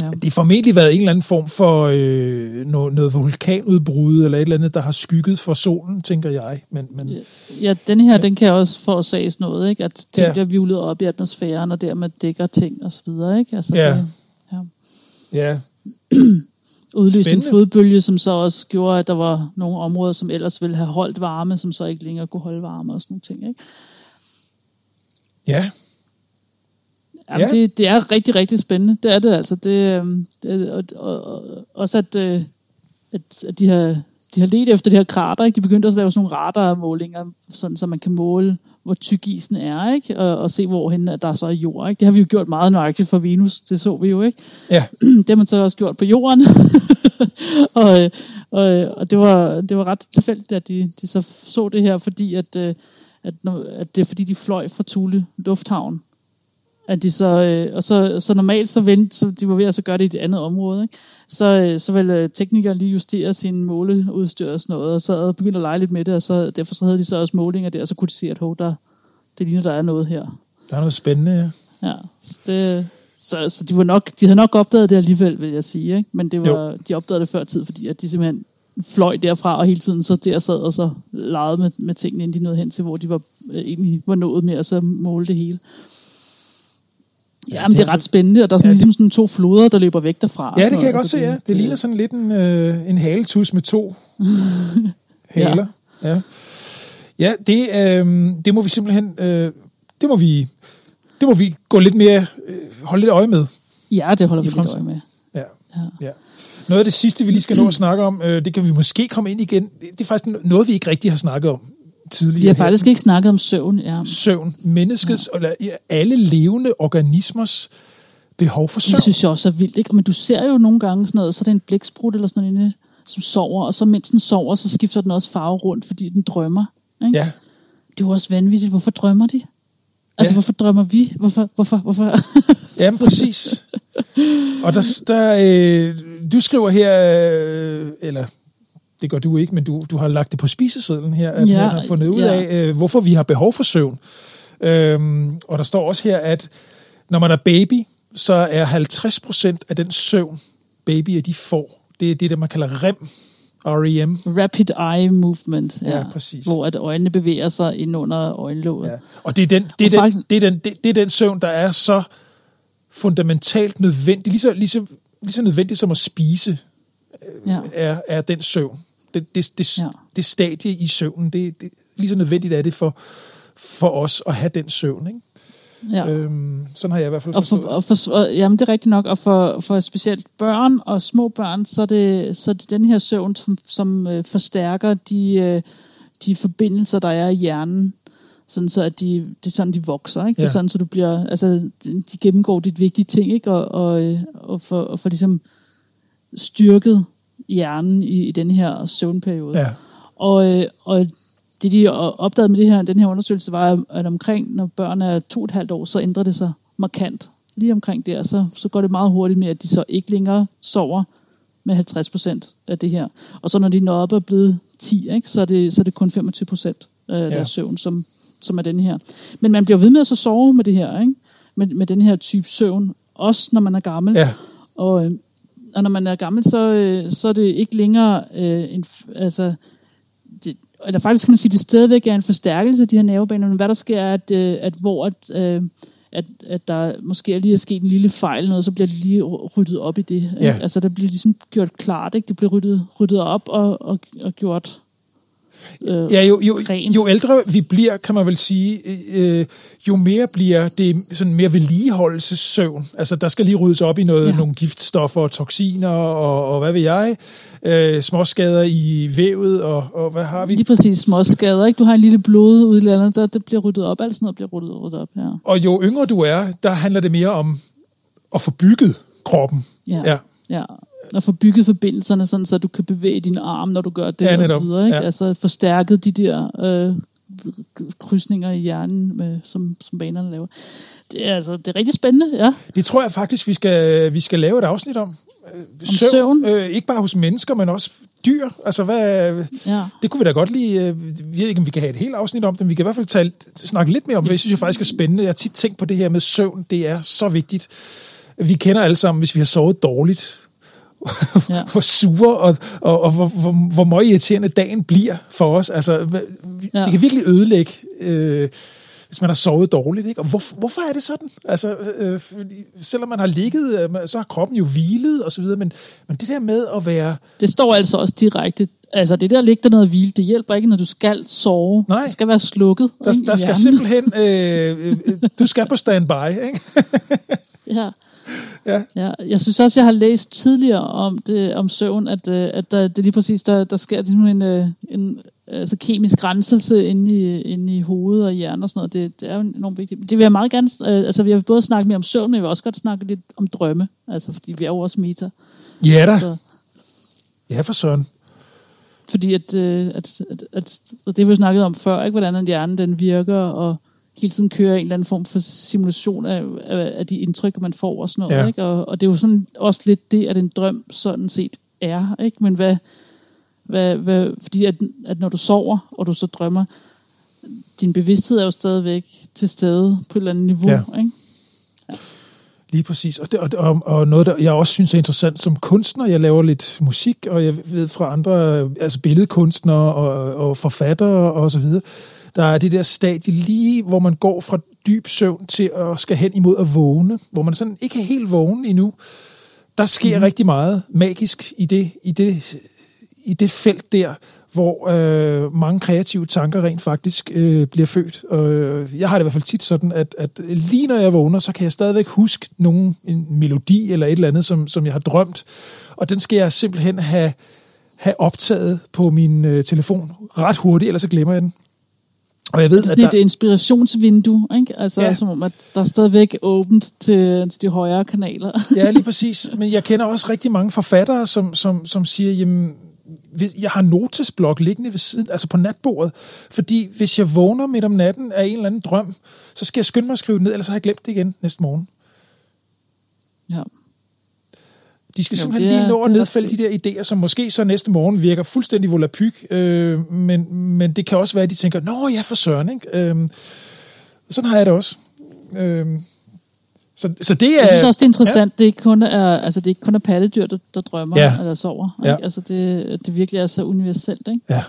ja. det har formentlig været en eller anden form for øh, noget, noget vulkanudbrud, eller et eller andet, der har skygget for solen, tænker jeg. Men, men, Ja, den her, den kan også forårsages noget, ikke? At ting Ja. ja. bliver vivlet op i atmosfæren, og dermed dækker ting og så videre, ikke? Altså, Ja. det, ja. ja, *clears throat* Udløste en Spændende. flodbølge, som så også gjorde, at der var nogle områder, som ellers ville have holdt varme, som så ikke længere kunne holde varme og sådan nogle ting, ikke? ja, Jamen, Ja. det, det er rigtig, rigtig spændende. Det er det altså. Det, øhm, det, og, og, og, også at, øh, at, at de har de har let efter det her krater, ikke? De begyndte også at lave sådan nogle radarmålinger, sådan, så man kan måle, hvor tyk isen er, ikke? Og, og se, hvorhen at der så er jord, ikke? Det har vi jo gjort meget nøjagtigt for Venus, det så vi jo, ikke? ja, *clears throat* det har man så også gjort på jorden. *laughs* og, og, og det, var, det var ret tilfældigt, at de, de så så det her, fordi at, øh, at, at det er fordi, de fløj fra Thule Lufthavn. At de så, øh, og så, så normalt så vent, så de var ved at så gøre det i et andet område, ikke? Så, øh, så vil øh, teknikere lige justere sin måleudstyr og sådan noget, og så havde begyndt at lege lidt med det, og så, derfor så havde de så også målinger der, og så kunne de se, at hov, der, det ligner, der er noget her. der er noget spændende, ja. Ja, så, det, så, så de, var nok, de havde nok opdaget det alligevel, vil jeg sige. Ikke? Men det var, de opdagede det før tid, fordi at de simpelthen fløj derfra, og hele tiden så der sad og så legede med, med tingene, inden de nåede hen til, hvor de var, øh, egentlig var nået med at så måle det hele. Ja, men det er ret spændende, og der er sådan, Ja, ja, ligesom sådan to floder, der løber væk derfra. Ja, det kan jeg noget. godt se, Altså, ja. Det ligner sådan lidt en, øh, en haletus med to *laughs* haler. Ja, ja det, øh, det må vi simpelthen, øh, det må vi, det må vi gå lidt mere, øh, holde lidt øje med. Ja, det holder vi lidt øje med. Ja. Ja. Ja. Noget af det sidste, vi lige skal nå at snakke om, øh, det kan vi måske komme ind igen. Det det er faktisk noget, vi ikke rigtig har snakket om tidligere. Vi har faktisk ikke snakket om søvn. Ja. Søvn. Menneskets, ja. eller alle levende organismers behov for søvn. Det synes jeg også er vildt, ikke? Men du ser jo nogle gange sådan noget, så er det en blæksprut eller sådan noget inde, som sover, og så mens den sover, så skifter den også farve rundt, fordi den drømmer. Ikke? Ja, Det er jo også vanvittigt. Hvorfor drømmer de? Altså, ja. hvorfor drømmer vi? Hvorfor? Hvorfor? hvorfor? *laughs* Jamen, præcis. Og der, der øh, du skriver her, øh, eller det gør du ikke, men du, du har lagt det på spisesedlen her, at Ja, man har fundet ud ja. af, øh, hvorfor vi har behov for søvn. Øhm, og der står også her, at når man er baby, så er 50% af den søvn, babyer de får, det er det, der man kalder REM, REM. Rapid eye movement. Ja, præcis. Hvor at øjnene bevæger sig ind under øjenlåget. Ja. Og det er, den, det, Og er den, faktisk- det, er den, det, det er den søvn, der er så fundamentalt nødvendig, lige så, lige så, lige så nødvendig som at spise, ja. er, er den søvn. Det, det, det, ja. Det stadie i søvnen, det, det lige så nødvendigt er det for, for os at have den søvn. Ikke? ja. Øhm, sådan har jeg i hvert fald Og for, forstået. og for, og, jamen det er rigtigt nok, og for, for specielt børn og små børn, så er det, så er det den her søvn, som, som øh, forstærker de, øh, de forbindelser, der er i hjernen, sådan så at de, det er sådan, de vokser. Ikke? Det Ja. er sådan, så du bliver, altså, de gennemgår dit vigtige ting, ikke? Og, og, øh, og, for, og for ligesom styrket hjernen i, i den her søvnperiode. Ja. Og, øh, og det de opdagede med det her, den her undersøgelse var, at omkring, når børn er to og et halvt år, så ændrer det sig markant. Lige omkring der, så, så går det meget hurtigt med, at de så ikke længere sover med 50 procent af det her. Og så når de når op og er blevet 10, ikke, så, er det, så er det kun 25 procent af Ja. deres søvn, som, som er den her. Men man bliver ved med at så sove med det her, ikke? Med, med den her type søvn, også når man er gammel. Ja. Og, øh, og når man er gammel, så, øh, så er det ikke længere øh, en, altså, det, eller faktisk kan man sige, at det stadigvæk er en forstærkelse af de her nervebaner, men hvad der sker er, at, øh, at hvor at, øh, at, at der måske lige er sket en lille fejl, noget, så bliver det lige ryddet op i det. Ja. Altså der bliver ligesom gjort klart, ikke? det bliver ryddet, ryddet op og, og, og gjort øh, ja, jo, jo, jo ældre vi bliver, kan man vel sige, øh, jo mere bliver det sådan mere vedligeholdelsessøvn. Altså, der skal lige ryddes op i noget, ja. nogle giftstoffer og toksiner og, og hvad ved jeg. Øh, småskader i vævet og, og hvad har vi? Lige præcis, småskader. Ikke? Du har en lille blodudlandet, der det bliver ryddet op. Alt sådan noget bliver ryddet, ryddet op, ja. Og jo yngre du er, der handler det mere om at få bygget kroppen. Ja, ja. ja at få bygget forbindelserne, sådan, så du kan bevæge din arm, når du gør det, ja, og så videre. Ikke? Ja. Altså forstærket de der øh, krydsninger i hjernen, med, som, som banerne laver. Det er, altså, det er rigtig spændende, ja. Det tror jeg faktisk, vi skal, vi skal lave et afsnit om. Om søvn. søvn. Øh, ikke bare hos mennesker, men også dyr. Altså, hvad, ja. Det kunne vi da godt lige... Øh, vi ved ikke, om vi kan have et helt afsnit om det, men vi kan i hvert fald tale, snakke lidt mere om det. Jeg synes jeg faktisk er spændende. Jeg har tit tænkt på det her med søvn. Det er så vigtigt. Vi kender alle sammen, hvis vi har sovet dårligt, ja. *laughs* hvor sure og, og, og hvor, hvor, hvor meget irriterende dagen bliver for os. Altså, ja. det kan virkelig ødelægge, øh, hvis man har sovet dårligt. Ikke? Og hvor, hvorfor er det sådan? Altså, øh, selvom man har ligget, øh, så har kroppen jo hvilet og så videre, men, men det der med at være... Det står altså også direkte Altså det der ligge dernede og hvile, det hjælper ikke, når du skal sove. Nej. Det skal være slukket. Der, der skal simpelthen, øh, øh, du skal på standby, ikke? *laughs* ja. Ja. ja. Jeg synes også, jeg har læst tidligere om det om søvn, at, øh, at der, det er lige præcis, der, der sker ligesom en, øh, en altså kemisk renselse inde i, inde i hovedet og hjernen og sådan noget. Det, det er jo enormt vigtigt. Det vil jeg meget gerne, øh, altså vi har både snakket mere om søvn, men jeg vil også godt snakke lidt om drømme, altså fordi vi er jo også meta. Ja da. Så. Ja for søren. Fordi at, at, at, at, at det vi snakket om før, ikke, hvordan en hjerne den virker, og hele tiden kører en eller anden form for simulation af, af, af de indtryk, man får og sådan noget. Ja. Ikke? Og, og det er jo sådan også lidt det, at en drøm sådan set er. Ikke? Men hvad, hvad, hvad, fordi at, at når du sover, og du så drømmer, din bevidsthed er jo stadigvæk til stede på et eller andet niveau. Ja. Ikke? Ja. Lige præcis. Og, det, og, og, og noget, der jeg også synes er interessant som kunstner, jeg laver lidt musik, og jeg ved fra andre, altså billedkunstnere og, og forfattere og så videre, der er det der stadie lige, hvor man går fra dyb søvn til at skal hen imod at vågne, hvor man sådan ikke er helt vågen endnu. Der sker mm. rigtig meget magisk i det, i det, i det felt der, hvor øh, mange kreative tanker rent faktisk øh, bliver født. Og øh, jeg har det i hvert fald tit sådan, at, at lige når jeg vågner, så kan jeg stadigvæk huske nogen, en melodi eller et eller andet, som, som jeg har drømt. Og den skal jeg simpelthen have, have optaget på min øh, telefon ret hurtigt, ellers så glemmer jeg den. Og jeg ved, altså, det er der... et inspirationsvindue, ikke? Altså, ja. som om, at der er stadigvæk åbent til, til de højere kanaler. *laughs* ja, lige præcis. Men jeg kender også rigtig mange forfattere, som, som, som siger, jamen, jeg har notesblok liggende ved siden, altså på natbordet, fordi hvis jeg vågner midt om natten af en eller anden drøm, så skal jeg skynde mig at skrive det ned, ellers har jeg glemt det igen næste morgen. Ja. De skal Jamen, simpelthen lige nå at nedfælde de der idéer, som måske så næste morgen virker fuldstændig volapyk, øh, men, men det kan også være, at de tænker, nå ja, for søren, ikke? Øh, sådan har jeg det også. Øh, så, så det er, jeg synes også, det er interessant, ja. det, ikke kun er, altså, det er ikke kun er pattedyr, der, der drømmer ja. eller sover. Ikke? Ja. Altså, det, det virkelig er så universelt. Ikke? Ja.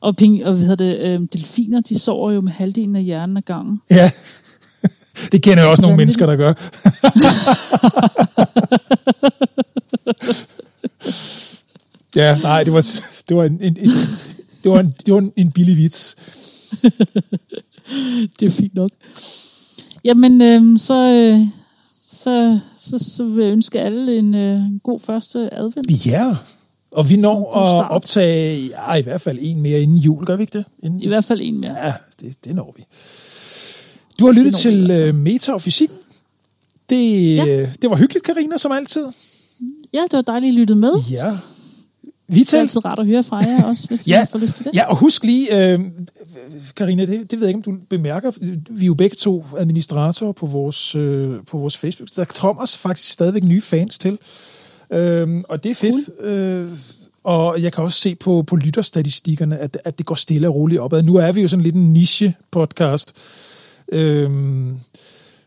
Og, ping, og hvad hedder det, øh, delfiner, de sover jo med halvdelen af hjernen af gangen. Ja, det kender jeg også nogle mennesker, der gør. *laughs* ja, nej, det var, det var en, en, en det var en, det var en, en billig vits. *laughs* det er fint nok. Jamen, øh, så, øh, så, så, så vil jeg ønske alle en øh, god første advent. Ja, og vi når at optage ja, i hvert fald en mere inden jul, gør vi ikke det? Inden... I hvert fald en mere. Ja, det, det når vi. Du har lyttet til altså. Meta og Fysik. Det, ja. det var hyggeligt, Karina som altid. Ja, det var dejligt, at I lyttede med. Ja. Vi det er altid rart at høre fra jer også, hvis *laughs* ja, I får lyst til det. Ja, og husk lige, øh, Karina, det, det ved jeg ikke, om du bemærker, vi er jo begge to administratorer på vores, øh, på vores Facebook. Der kommer faktisk stadigvæk nye fans til, øh, og det er fedt. Cool. Øh, og jeg kan også se på, på lytterstatistikkerne, at, at det går stille og roligt opad. Nu er vi jo sådan lidt en niche-podcast. Øh,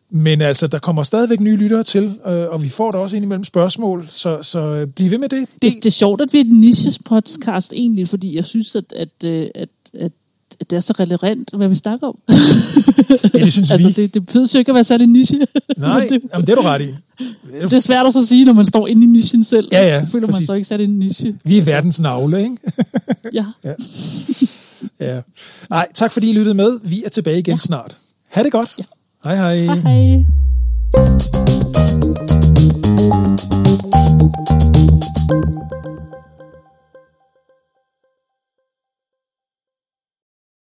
Men altså, der kommer stadigvæk nye lyttere til, øh, og vi får da også indimellem spørgsmål, så, så øh, bliv ved med det. Det, det er sjovt, at vi er et niches podcast egentlig, fordi jeg synes, at, at, øh, at, at det er så relevant, hvad vi snakker om. *laughs* Ja, det synes altså, vi. det, det behøver jo ikke at være særlig niche. *laughs* Nej, det, jamen, det er du ret i. det er svært at så sige, når man står inde i nichen selv. Ja, ja, så føler man præcis. så ikke særlig en niche. Vi er verdens navle, ikke? Ja. *laughs* Ja. Nej, tak fordi I lyttede med. Vi er tilbage igen ja. snart. Ha' det godt. Ja. Hej hej. Hej hej.